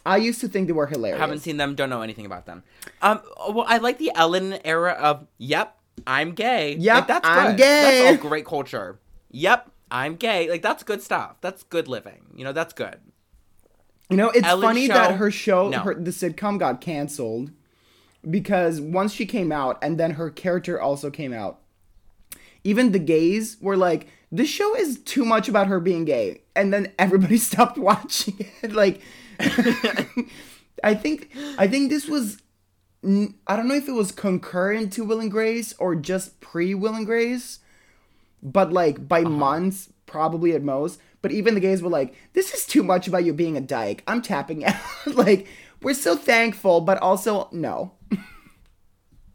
I used to think they were hilarious. haven't seen them. Don't know anything about them. Um. Well, I like the Ellen era of Yep, I'm gay. Yep, like, that's I'm good. gay. That's all great culture. Yep, I'm gay. Like that's good stuff. That's good living. You know, that's good. You know, it's Ellen funny show? that her show, No. her, the sitcom, got canceled because once she came out, and then her character also came out. Even the gays were like, "This show is too much about her being gay," and then everybody stopped watching it. like, I think, I think this was, I don't know if it was concurrent to Will and Grace or just pre Will and Grace, but like by uh-huh. months, probably at most. But even the gays were like, "This is too much about you being a dyke." I'm tapping out. like, we're so thankful, but also no.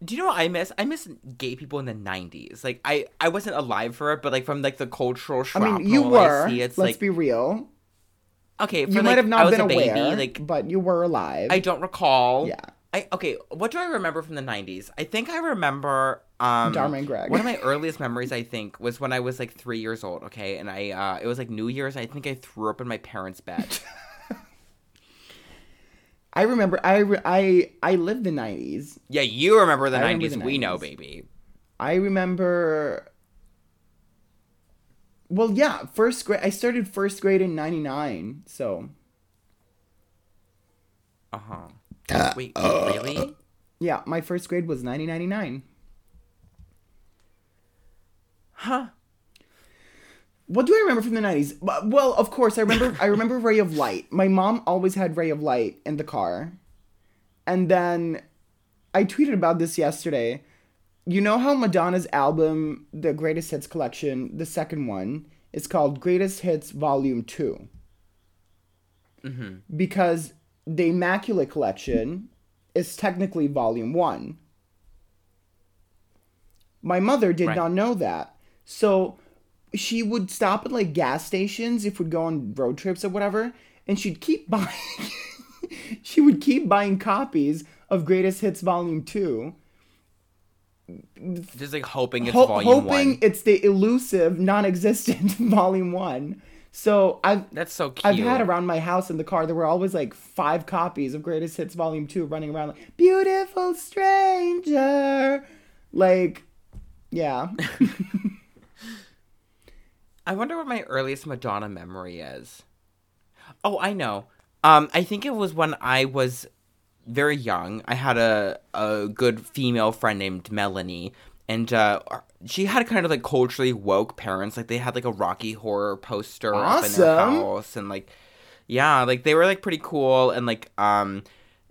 Do you know what I miss? I miss gay people in the '90s. Like I, I wasn't alive for it, but like from like the cultural I mean, you I were. see, it's let's like be real. okay. For, You like, might have not been a baby, aware, Like but you were alive. I don't recall. Yeah. I okay. What do I remember from the '90s? I think I remember. Um, Dharma and Greg. One of my earliest memories, I think, was when I was like three years old. Okay, and I uh, it was like New Year's. I think I threw up in my parents' bed. I remember. I re- I I lived the '90s. yeah, you remember the I remember '90s. We know, baby. I remember. Well, yeah, first grade. I started first grade in '99, so Uh huh. Wait, wait, really? yeah, my first grade was 1999. Huh? What do I remember from the 90s? Well, of course, I remember. I remember Ray of Light. My mom always had Ray of Light in the car, and then I tweeted about this yesterday. You know how Madonna's album, the Greatest Hits collection, the second one, is called Greatest Hits Volume 2 Mm-hmm. because the Immaculate Collection is technically Volume 1. My mother did Right. not know that. So she would stop at like gas stations if we'd go on road trips or whatever, and she'd keep buying she would keep buying copies of Greatest Hits Volume 2, Just like hoping it's ho- volume hoping one. it's the elusive, non-existent Volume 1. So I've That's so cute. I've had around my house in the car. There were always like five copies of Greatest Hits Volume Two running around like "Beautiful Stranger," like, yeah. I wonder what my earliest Madonna memory is. Oh, I know. Um, I think it was when I was very young. I had a a good female friend named Melanie, and uh, she had kind of like culturally woke parents. Like they had like a Rocky Horror poster up in their house, and like yeah, like they were like pretty cool, and like um,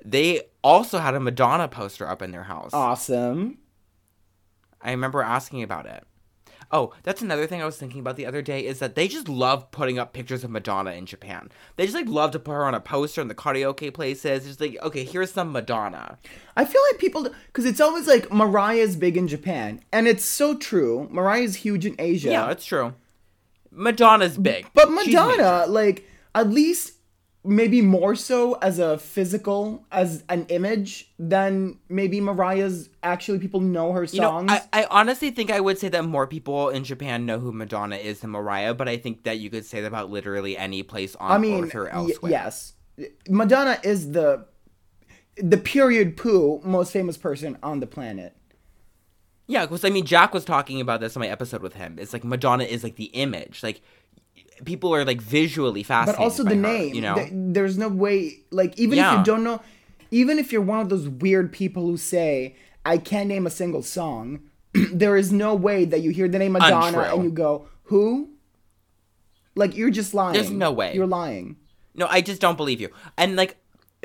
they also had a Madonna poster up in their house. awesome. I remember asking about it. Oh, that's another thing I was thinking about the other day is that they just love putting up pictures of Madonna in Japan. They just like love to put her on a poster in the karaoke places. Just like, okay, here's some Madonna. I feel like people, because it's always like Mariah's big in Japan, and it's so true. Mariah's huge in Asia. Yeah, it's true. Madonna's big. But Madonna, like, at least maybe more so as a physical, as an image, than maybe Mariah's actually people know her songs. You know, I, I honestly think I would say that more people in Japan know who Madonna is than Mariah, but I think that you could say that about literally any place on I mean, Earth or y- elsewhere. yes, Madonna is the the period poo most famous person on the planet. Yeah, because I mean, Jack was talking about this in my episode with him. It's like Madonna is like the image. Like people are like visually But also by the her, name. you know. Th- there's no way. Like even if you don't know, even if you're one of those weird people who say I can't name a single song, there is no way that you hear the name Madonna Untrue. and you go who. Like you're just lying. There's no way. You're lying. No, I just don't believe you. And like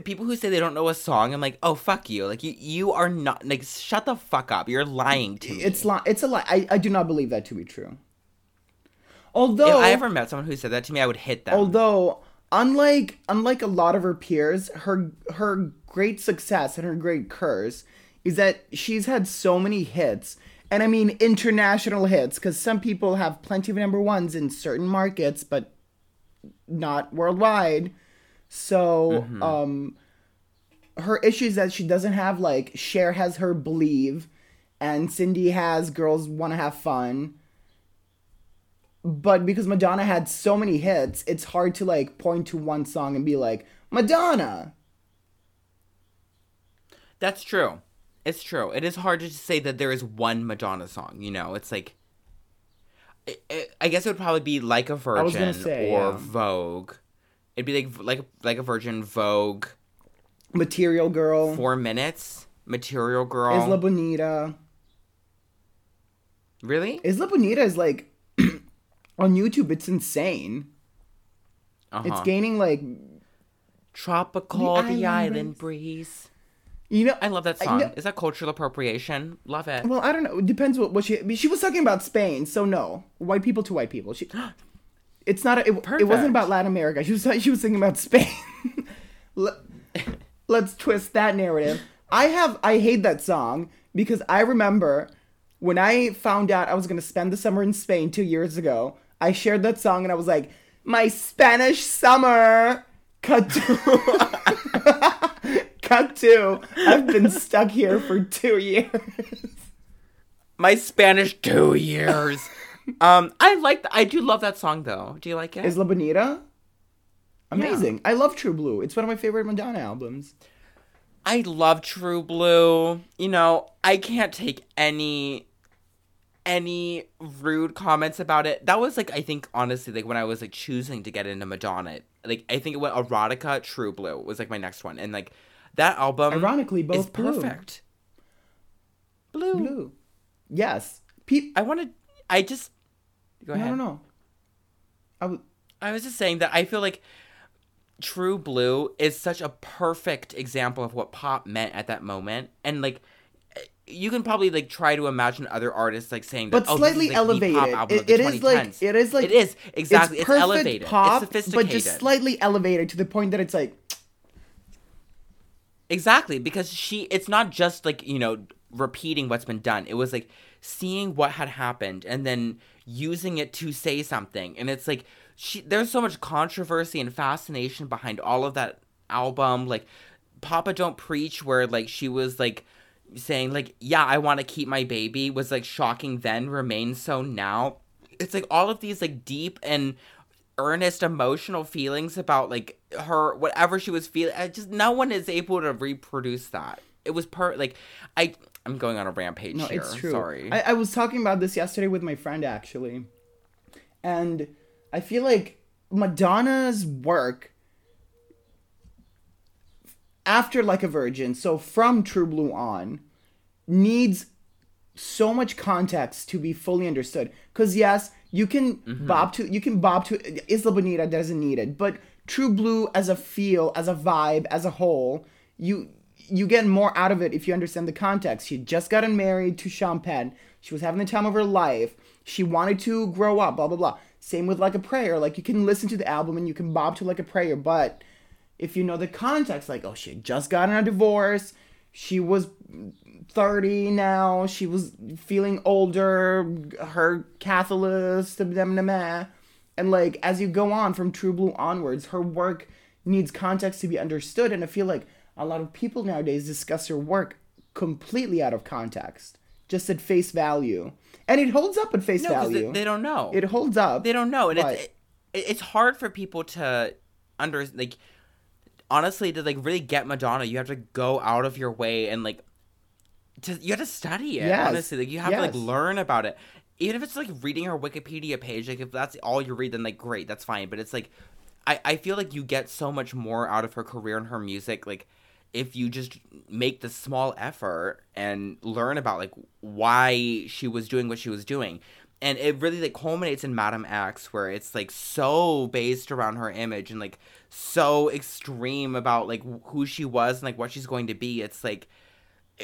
people who say they don't know a song, I'm like, oh fuck you. Like you, you are not like shut the fuck up. You're lying to me. It's li- It's a lie. I, I do not believe that to be true. If Although I ever met someone who said that to me, I would hit them. although unlike unlike a lot of her peers her her great success and her great curse is that she's had so many hits. And i mean international hits because some people have plenty of number ones in certain markets but not worldwide. So um her issue is that she doesn't have like Cher has her believe and Cyndi has girls want to have fun but because Madonna had so many hits, it's hard to like point to one song and be like, Madonna. That's true. It's true. It is hard to say that there is one Madonna song. You know, it's like. I- I- I guess it would probably be like a Virgin say, or yeah. Vogue. It'd be like like like a Virgin Vogue. Material Girl. Four minutes. Material Girl. Isla Bonita. really? Isla Bonita is like on YouTube, it's insane. Uh-huh. It's gaining like Tropical, The the, island island breeze. you know I love that song. Is that cultural appropriation? Love it. well, I don't know. It depends what, what she I mean, she was talking about Spain, so no. White people to white people. She It's not a, it, it wasn't about Latin America. She was she was thinking about Spain. Let, let's twist that narrative. I have I hate that song because I remember when I found out I was going to spend the summer in Spain 2 years ago. I shared that song and I was like, "My Spanish summer." Cut to, Cut two. I've been stuck here for two years. My Spanish two years. um, I like. I do love that song though. Do you like it? Isla Bonita? Amazing. I love True Blue. It's one of my favorite Madonna albums. I love True Blue. You know, I can't take any any rude comments about it. That was like I think honestly like when I was like choosing to get into Madonna. Like I think it went Erotica, True Blue was like my next one, and like that album. Ironically, both perfect. Blue. Blue. Yes. I wanted. I just. Go I ahead. don't know. I would. I was just saying that I feel like True Blue is such a perfect example of what pop meant at that moment, and like you can probably like try to imagine other artists like saying that, But oh, slightly like, elevated. album It- it is like it is like it is exactly it's, perfect elevated, pop, it's sophisticated, but just slightly elevated to the point that it's like Exactly, because she it's not just like, you know, repeating what's been done. It was like seeing what had happened and then using it to say something. And it's like she there's so much controversy and fascination behind all of that album like Papa Don't Preach where like she was like saying like, "Yeah, I want to keep my baby" was like shocking then, remains so now. It's like all of these like deep and earnest emotional feelings about like her whatever she was feeling I just no one is able to reproduce that it was per like i i'm going on a rampage no, here it's true. sorry I, I was talking about this yesterday with my friend actually, and I feel like Madonna's work after Like a Virgin, so from True Blue on, needs so much context to be fully understood. Because yes, you can mm-hmm. bob to you can bob to Isla Bonita doesn't need it, but True Blue as a feel, as a vibe, as a whole, you you get more out of it if you understand the context. She just gotten married to Sean Penn. She was having the time of her life. She wanted to grow up, blah blah blah. Same with Like a Prayer. Like you can listen to the album and you can bob to Like a Prayer, but if you know the context, like, oh, she just gotten a divorce, she was 30 now, she was feeling older, her Catholics, eh. and like, as you go on from True Blue onwards, her work needs context to be understood, and I feel like a lot of people nowadays discuss her work completely out of context, just at face value. And it holds up at face no value. they, they don't know it holds up. they don't know and it's it, it's hard for people to under like honestly to like really get madonna you have to go out of your way and like to you have to study it Yes, honestly. Like you have to like learn about it. Even if it's like reading her wikipedia page like if that's all you read then like great that's fine. But it's like i i feel like you get so much more out of her career and her music like if you just make the small effort and learn about like why she was doing what she was doing and it really like culminates in madam x where it's like so based around her image and like so extreme about like who she was and like what she's going to be. It's like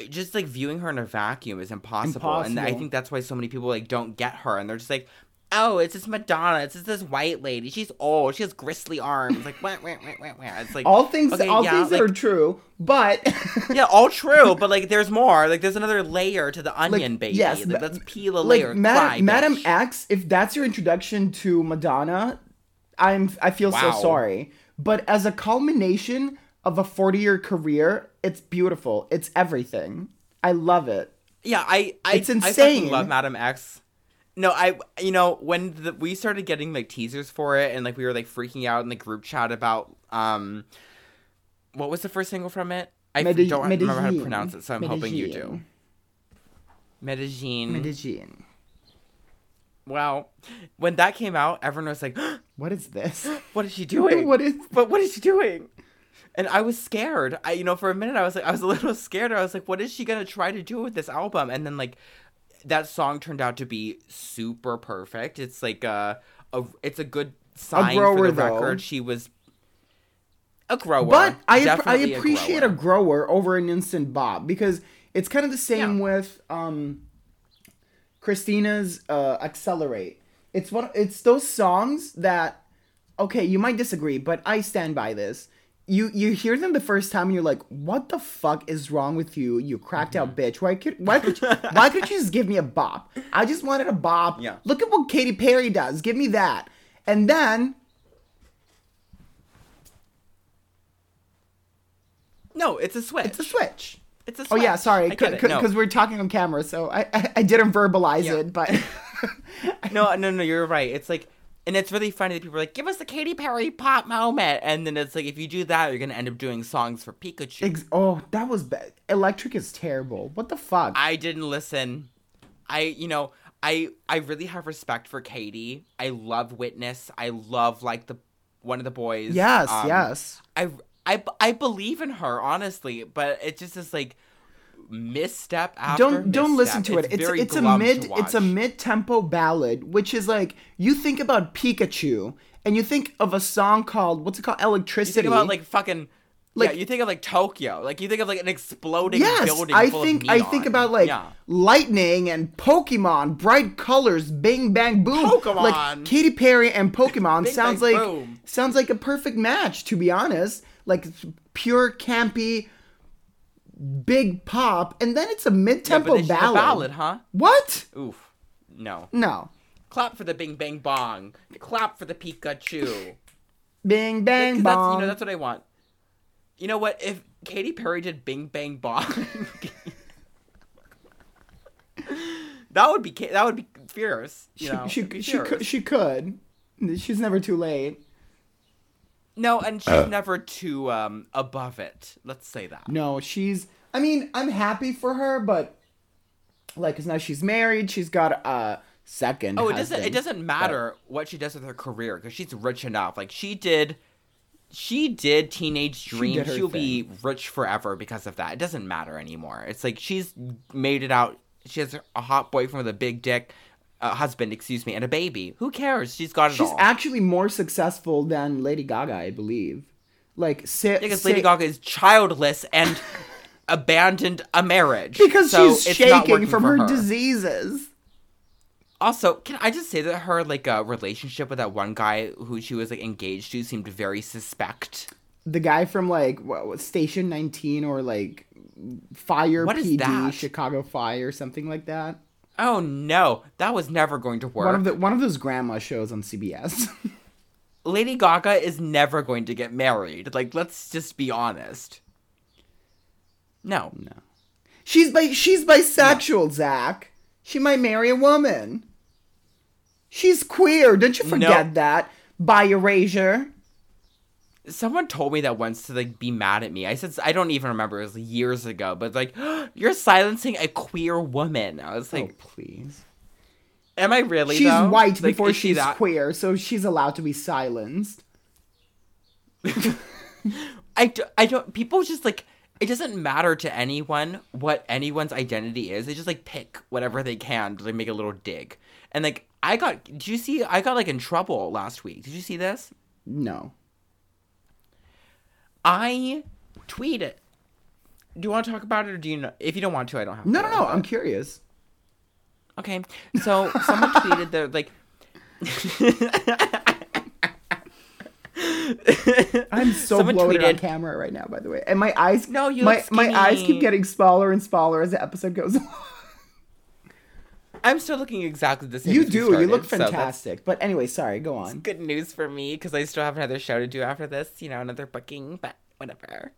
just like viewing her in a vacuum is impossible, and I think that's why so many people like don't get her. And they're just like oh it's just madonna it's just this white lady she's old she has gristly arms like wah, wah, wah, wah, wah. it's like all things, okay, all yeah, things that are true, but yeah, all true, but like there's more. Like there's another layer to the onion, baby. yes, like, let's peel a like layer. Madam, Cry, Madam. X, if that's your introduction to Madonna, I'm I feel Wow. so sorry. But as a culmination of a 40 year career, it's beautiful. It's everything. I love it. Yeah, I, I, It's I fucking love Madam X. No, I, you know, when the, we started getting like teasers for it, and like we were like freaking out in the group chat about, um, what was the first single from it? I Medi- don't remember how to pronounce it, so I'm hoping you do. Medellin. Medellin. Wow, when that came out, everyone was like, What is this? "What is she doing? What is- But what is she doing?" And I was scared. I, you know, for a minute, I was like, I was a little scared. I was like, "What is she gonna try to do with this album?" And then like, that song turned out to be super perfect. It's like a, a it's a good sign grower, for the though. record. She was a grower, But I, app- I appreciate a a grower over an instant bob because it's kind of the same Yeah. with um, Christina's uh, Accelerate. It's one. It's those songs that okay, you might disagree, but I stand by this. You you hear them the first time and you're like, what the fuck is wrong with you, you cracked Mm-hmm. out bitch? Why could why could you, why could you just give me a bop? I just wanted a bop. Yeah. Look at what Katy Perry does. Give me that. And then No, it's a switch. It's a switch. It's a switch. Oh yeah, sorry, because No. we're talking on camera, so I I, I didn't verbalize Yeah. it, but no, no, no, you're right. It's like, and it's really funny that people are like, give us the Katy Perry pop moment. And then it's like, if you do that, you're going to end up doing songs for Pikachu. Ex- oh, that was bad. Electric is terrible. What the fuck? I didn't listen. I, you know, I, I really have respect for Katy. I love Witness. I love like the, one of the boys. yes, Um, yes. I, I, I believe in her, honestly, but it just is like misstep after Don't don't listen to it. It's very it's a mid it's a mid-tempo ballad, which is like you think about Pikachu and you think of a song called what's it called You Electricity. think about like fucking Like- yeah, you think of like Tokyo. Like you think of like an exploding yes, building I think I think about like yeah. lightning and Pokemon, bright colors, bing bang boom. Pokemon. Like Katy Perry and Pokemon sounds bang, like boom. sounds like a perfect match. To be honest, like pure campy, big pop, and then it's a mid Yeah, but tempo then a ballad. ballad, huh? What? Oof. No. No. Clap for the Bing Bang Bong. Clap for the Pikachu. Bing bang 'Cause that's, bong. you know, that's what I want. You know what? If Katy Perry did Bing Bang Bong, that would be that would be fierce. You know, she she, she could she could. She's never too late. No, and she's Uh. never too um above it. Let's say that. No, she's. I mean, I'm happy for her, but like, cause now she's married. She's got a second. Oh, it doesn't. It doesn't matter what she does with her career because she's rich enough. Like she did, she did Teenage Dream. did She'll be rich forever because of that. It doesn't matter anymore. It's like she's made it out. She has a hot boyfriend with a big dick, uh, husband, excuse me, and a baby. Who cares? She's got it all. She's all. actually more successful than Lady Gaga, I believe. Like, say, because say- Lady Gaga is childless and abandoned a marriage because so she's shaking from for her, diseases. Also, can I just say that her like uh, relationship with that one guy who she was like engaged to seemed very suspect. The guy from like what, Station 19 or like Fire What PD? Chicago Fire, something like that. Oh no, that was never going to work. One of the one of those grandma shows on CBS. Lady Gaga is never going to get married. Like, let's just be honest. No. No. She's bi- she's bisexual, Zach. She might marry a woman. She's queer. Don't you forget No. that? By erasure. Someone told me that once to like be mad at me. I said I don't even remember. It was years ago, but like you're silencing a queer woman. I was oh, like, oh, please. am I really? She's though? white Like, before she she's that- queer, so she's allowed to be silenced. I, do, I don't people just like it doesn't matter to anyone what anyone's identity is they just like pick whatever they can to like, make a little dig and like i got did you see i got like in trouble last week did you see this No. I tweeted it. do you want to talk about it or do you know if you don't want to i don't have No, to no, no. I'm curious. okay so someone tweeted they're like I'm so Someone bloated on camera right now, by the way, and my eyes. No, you my my eyes keep getting smaller and smaller as the episode goes on. I'm still looking exactly the same you do. You look started, so fantastic. but anyway, sorry. Go on. good news for me because I still have another show to do after this, you know, another booking, but whatever.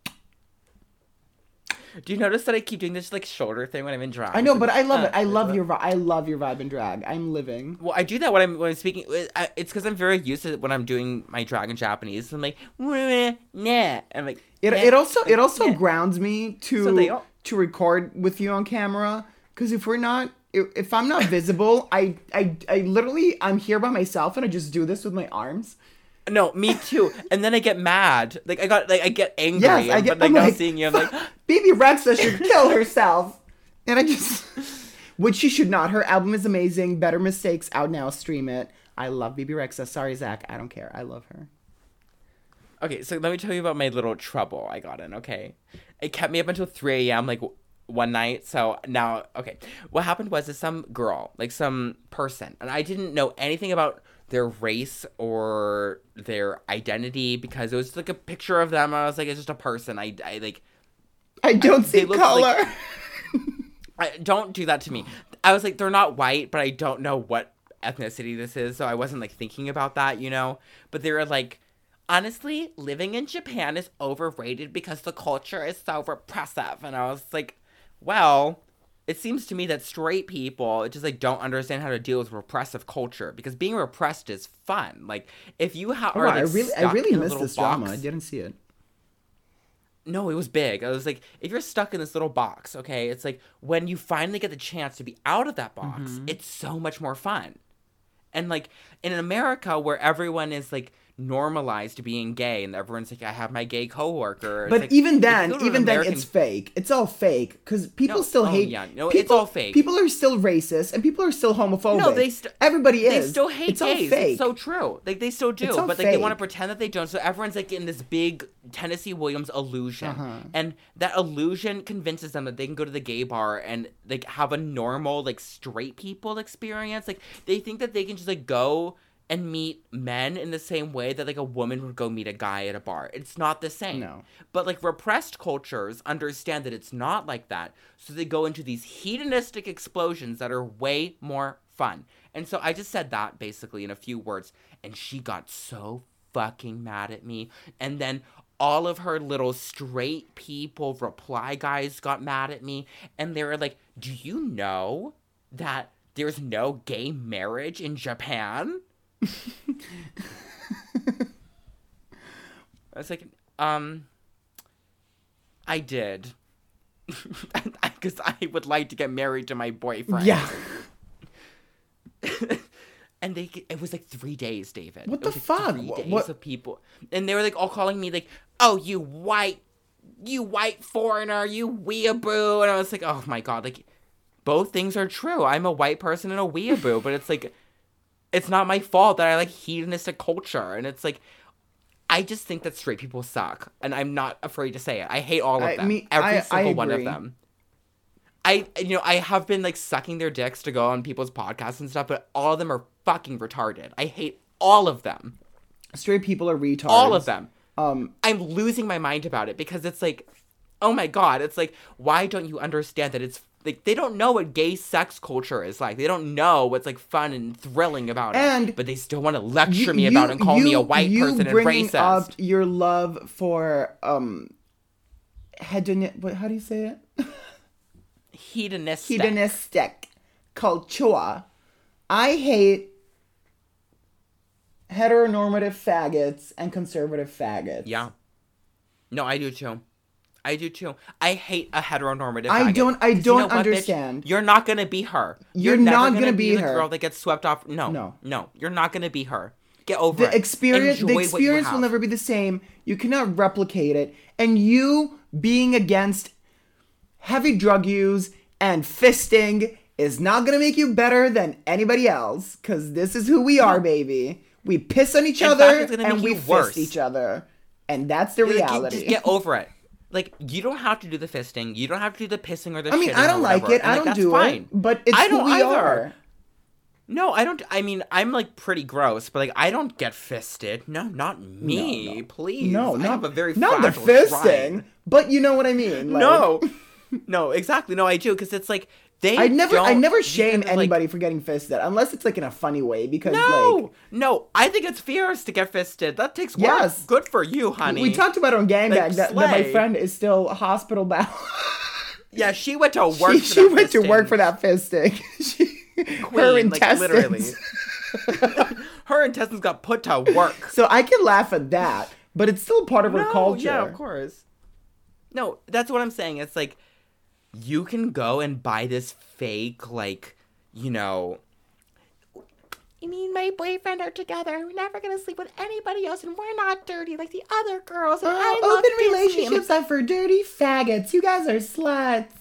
Do you notice that I keep doing this like shoulder thing when I'm in drag? I know, but I love Uh, it. I love your. vi- I love your vibe and drag. I'm living. Well, I do that when I'm when I'm speaking. It's because I'm very used to it when I'm doing my drag in Japanese. I'm like, "Wah, nah. I'm like, It, it also it also grounds me to So they all- to record with you on camera because if we're not if, if I'm not visible I, I I literally I'm here by myself and I just do this with my arms. No, me too. and then I get mad. Like I got like I get angry. Yes, I get. But like I'm now like, seeing you, I'm like, Bebe Rexha should kill herself, and I just which she should not. Her album is amazing. Better Mistakes out now. Stream it. I love Bebe Rexha. Sorry, Zach. I don't care. I love her. Okay, so let me tell you about my little trouble I got in, okay? It kept me up until 3 a.m., like, one night. So now, okay. What happened was is some girl, like some person, and I didn't know anything about their race or their identity because it was like a picture of them. I was like, it's just a person. I, I like, I don't they see color. like- I, don't do that to me. I was like, they're not white, but I don't know what ethnicity this is, so I wasn't like thinking about that, you know. But they were like, honestly, living in Japan is overrated because the culture is so repressive. And I was like, well, it seems to me that straight people just like don't understand how to deal with repressive culture because being repressed is fun. Like if you ha- Oh, are wow, I like, really, I really missed this drama. I didn't see it. no, it was big. I was like, if you're stuck in this little box, okay, it's like when you finally get the chance to be out of that box, Mm-hmm. it's so much more fun. And like in America, where everyone is like normalized being gay, and everyone's like, I have my gay coworker. It's But like, even then, even then, American- it's fake. It's all fake because people No, still oh, hate. yeah, no, people, it's all fake. People are still racist and people are still homophobic. No, they st- Everybody they is. still hate it's gays. All fake. It's so true. Like they still do, but like they want to pretend that they don't. So everyone's like in this big Tennessee Williams illusion, Uh-huh. and that illusion convinces them that they can go to the gay bar and like have a normal like straight people experience. Like they think that they can just like go and meet men in the same way that like a woman would go meet a guy at a bar. It's not the same. No. But like repressed cultures understand that it's not like that. So they go into these hedonistic explosions that are way more fun. And so I just said that basically in a few words. And she got so fucking mad at me. And then all of her little straight people reply guys got mad at me. And they were like, Do you know that there's no gay marriage in Japan? I was like, um, I did. Because I would like to get married to my boyfriend. Yeah. and they, it was like three days, David. What the like, fuck? Three days what- of people, and they were like all calling me like, "Oh, you white, you white foreigner, you weeaboo," and I was like, "Oh my god!" Like, both things are true. I'm a white person and a weeaboo, but it's like, it's not my fault that I like hedonistic culture, and it's like. I just think that straight people suck, and I'm not afraid to say it. I hate all of I- them, me- every I- I single one of them. I you know I have been like sucking their dicks to go on people's podcasts and stuff, but all of them are fucking retarded. I hate all of them, Straight people are retards. all of them. Um, I'm losing my mind about it because it's like, oh my god, it's like why don't you understand that it's like they don't know what gay sex culture is like. They don't know what's like fun and thrilling about it, And but they still want to lecture you- me about it and call me a white you person and racist. up your love for um, hedonic. What? How do you say it? Hedonistic. hedonistic culture. I hate heteronormative faggots and conservative faggots. Yeah. No, I do too. I do too. I hate a heteronormative. I faggot. don't- I 'Cause you don't know what, understand. You're not gonna be her. You're never not gonna be the her. girl that gets swept off. No, No. no, You're not gonna be her. Get over it. The experience, Enjoy the experience will never be the same. You cannot replicate it. And you being against heavy drug use and fisting is not gonna make you better than anybody else. Cause this is who we are, baby. We piss on each In other fact, gonna and we you fist worse. each other. And that's the reality. just get over it. Like you don't have to do the fisting. You don't have to do the pissing or the. I mean, I don't like it. and, I like, don't do fine. it. But it's I don't we either. are. No, I don't. I mean, I'm like pretty gross, but like I don't get fisted. No, not me. Please. No, I not have a very not the fisting, shrine. but you know what I mean. Like, no, no, exactly. No, I do because it's like they. I never, I never shame are, like, anybody for getting fisted unless it's like in a funny way because no, like no. I think it's fierce to get fisted. That takes work. Yes. Good for you, honey. we talked about on gangbang Like, that, that my friend is still hospital bound. Yeah, she went to work. she for she that went to work for that fisting. she, her Queen, like, intestines. literally. Her intestines got put to work. so I can laugh at that, but it's still part of her culture. Yeah, of course. No, that's what I'm saying. It's like you can go and buy this fake, like, you know. Me and my boyfriend are together. We're never gonna sleep with anybody else, and we're not dirty like the other girls. And I uh, love open relationships are for dirty faggots. You guys are sluts.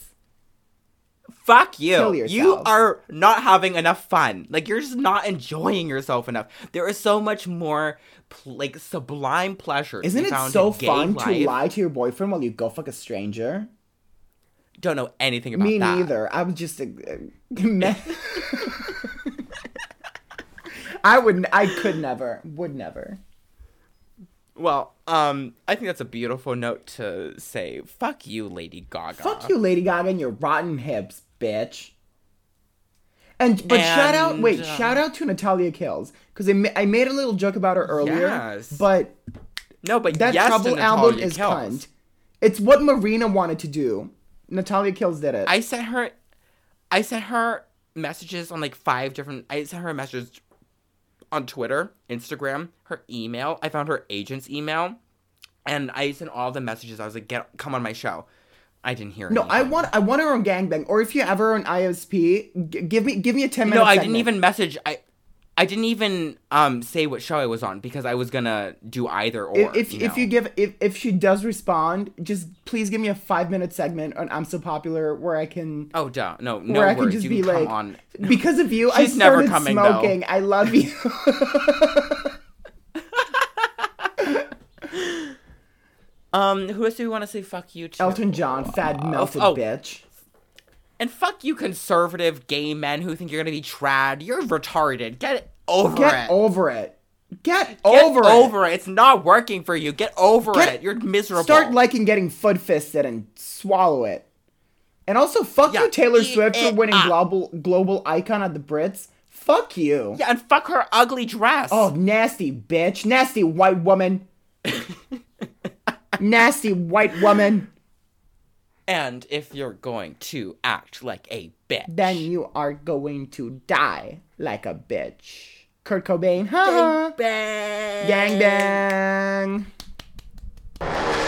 Fuck you. You are not having enough fun. Like you're just not enjoying yourself enough. There is so much more, like sublime pleasure. Isn't it so fun life. to lie to your boyfriend while you go fuck a stranger? Don't know anything about Me that. neither. I was just a, me- I would. I could never. Would never. Well, um, I think that's a beautiful note to say. Fuck you, Lady Gaga. Fuck you, Lady Gaga, and your rotten hips, bitch. And but shout out, wait, uh, shout out to Natalia Kills because I, ma- I made a little joke about her earlier. Yes. But No, but That yes Trouble album is Kills. cunt. It's what Marina wanted to do. Natalia Kills did it. I sent her, I sent her messages on like five different. I sent her a message on Twitter, Instagram, her email. I found her agent's email, and I sent all the messages. I was like, "Get come on my show." I didn't hear. no, I want I want her on Gangbang. Or if you ever on ISP, g- give me give me a ten minute. No, I didn't even message. I. I didn't even um say what show I was on because I was gonna do either or. If if you if you give if if she does respond, just please give me a five minute segment on I'm so popular where I can oh duh no no where I can just you be can like on. because of you I She's never started coming, though. smoking. I love you. Um, who else do we want to say fuck you to? Elton John, fat melted oh. bitch. And fuck you, conservative gay men who think you're gonna be trad. You're retarded. Get over Get it. Get over it. Get, Get over, over it. it. It's not working for you. Get over Get- it. You're miserable. Start liking getting foot fisted and swallow it. And also, fuck Yeah, you, Taylor Swift, for winning up. global global icon at the Brits. Fuck you. yeah, and fuck her ugly dress. Oh, nasty bitch. Nasty white woman. nasty white woman. And if you're going to act like a bitch, then you are going to die like a bitch. Kurt Cobain, huh? Gang bang. Gang bang.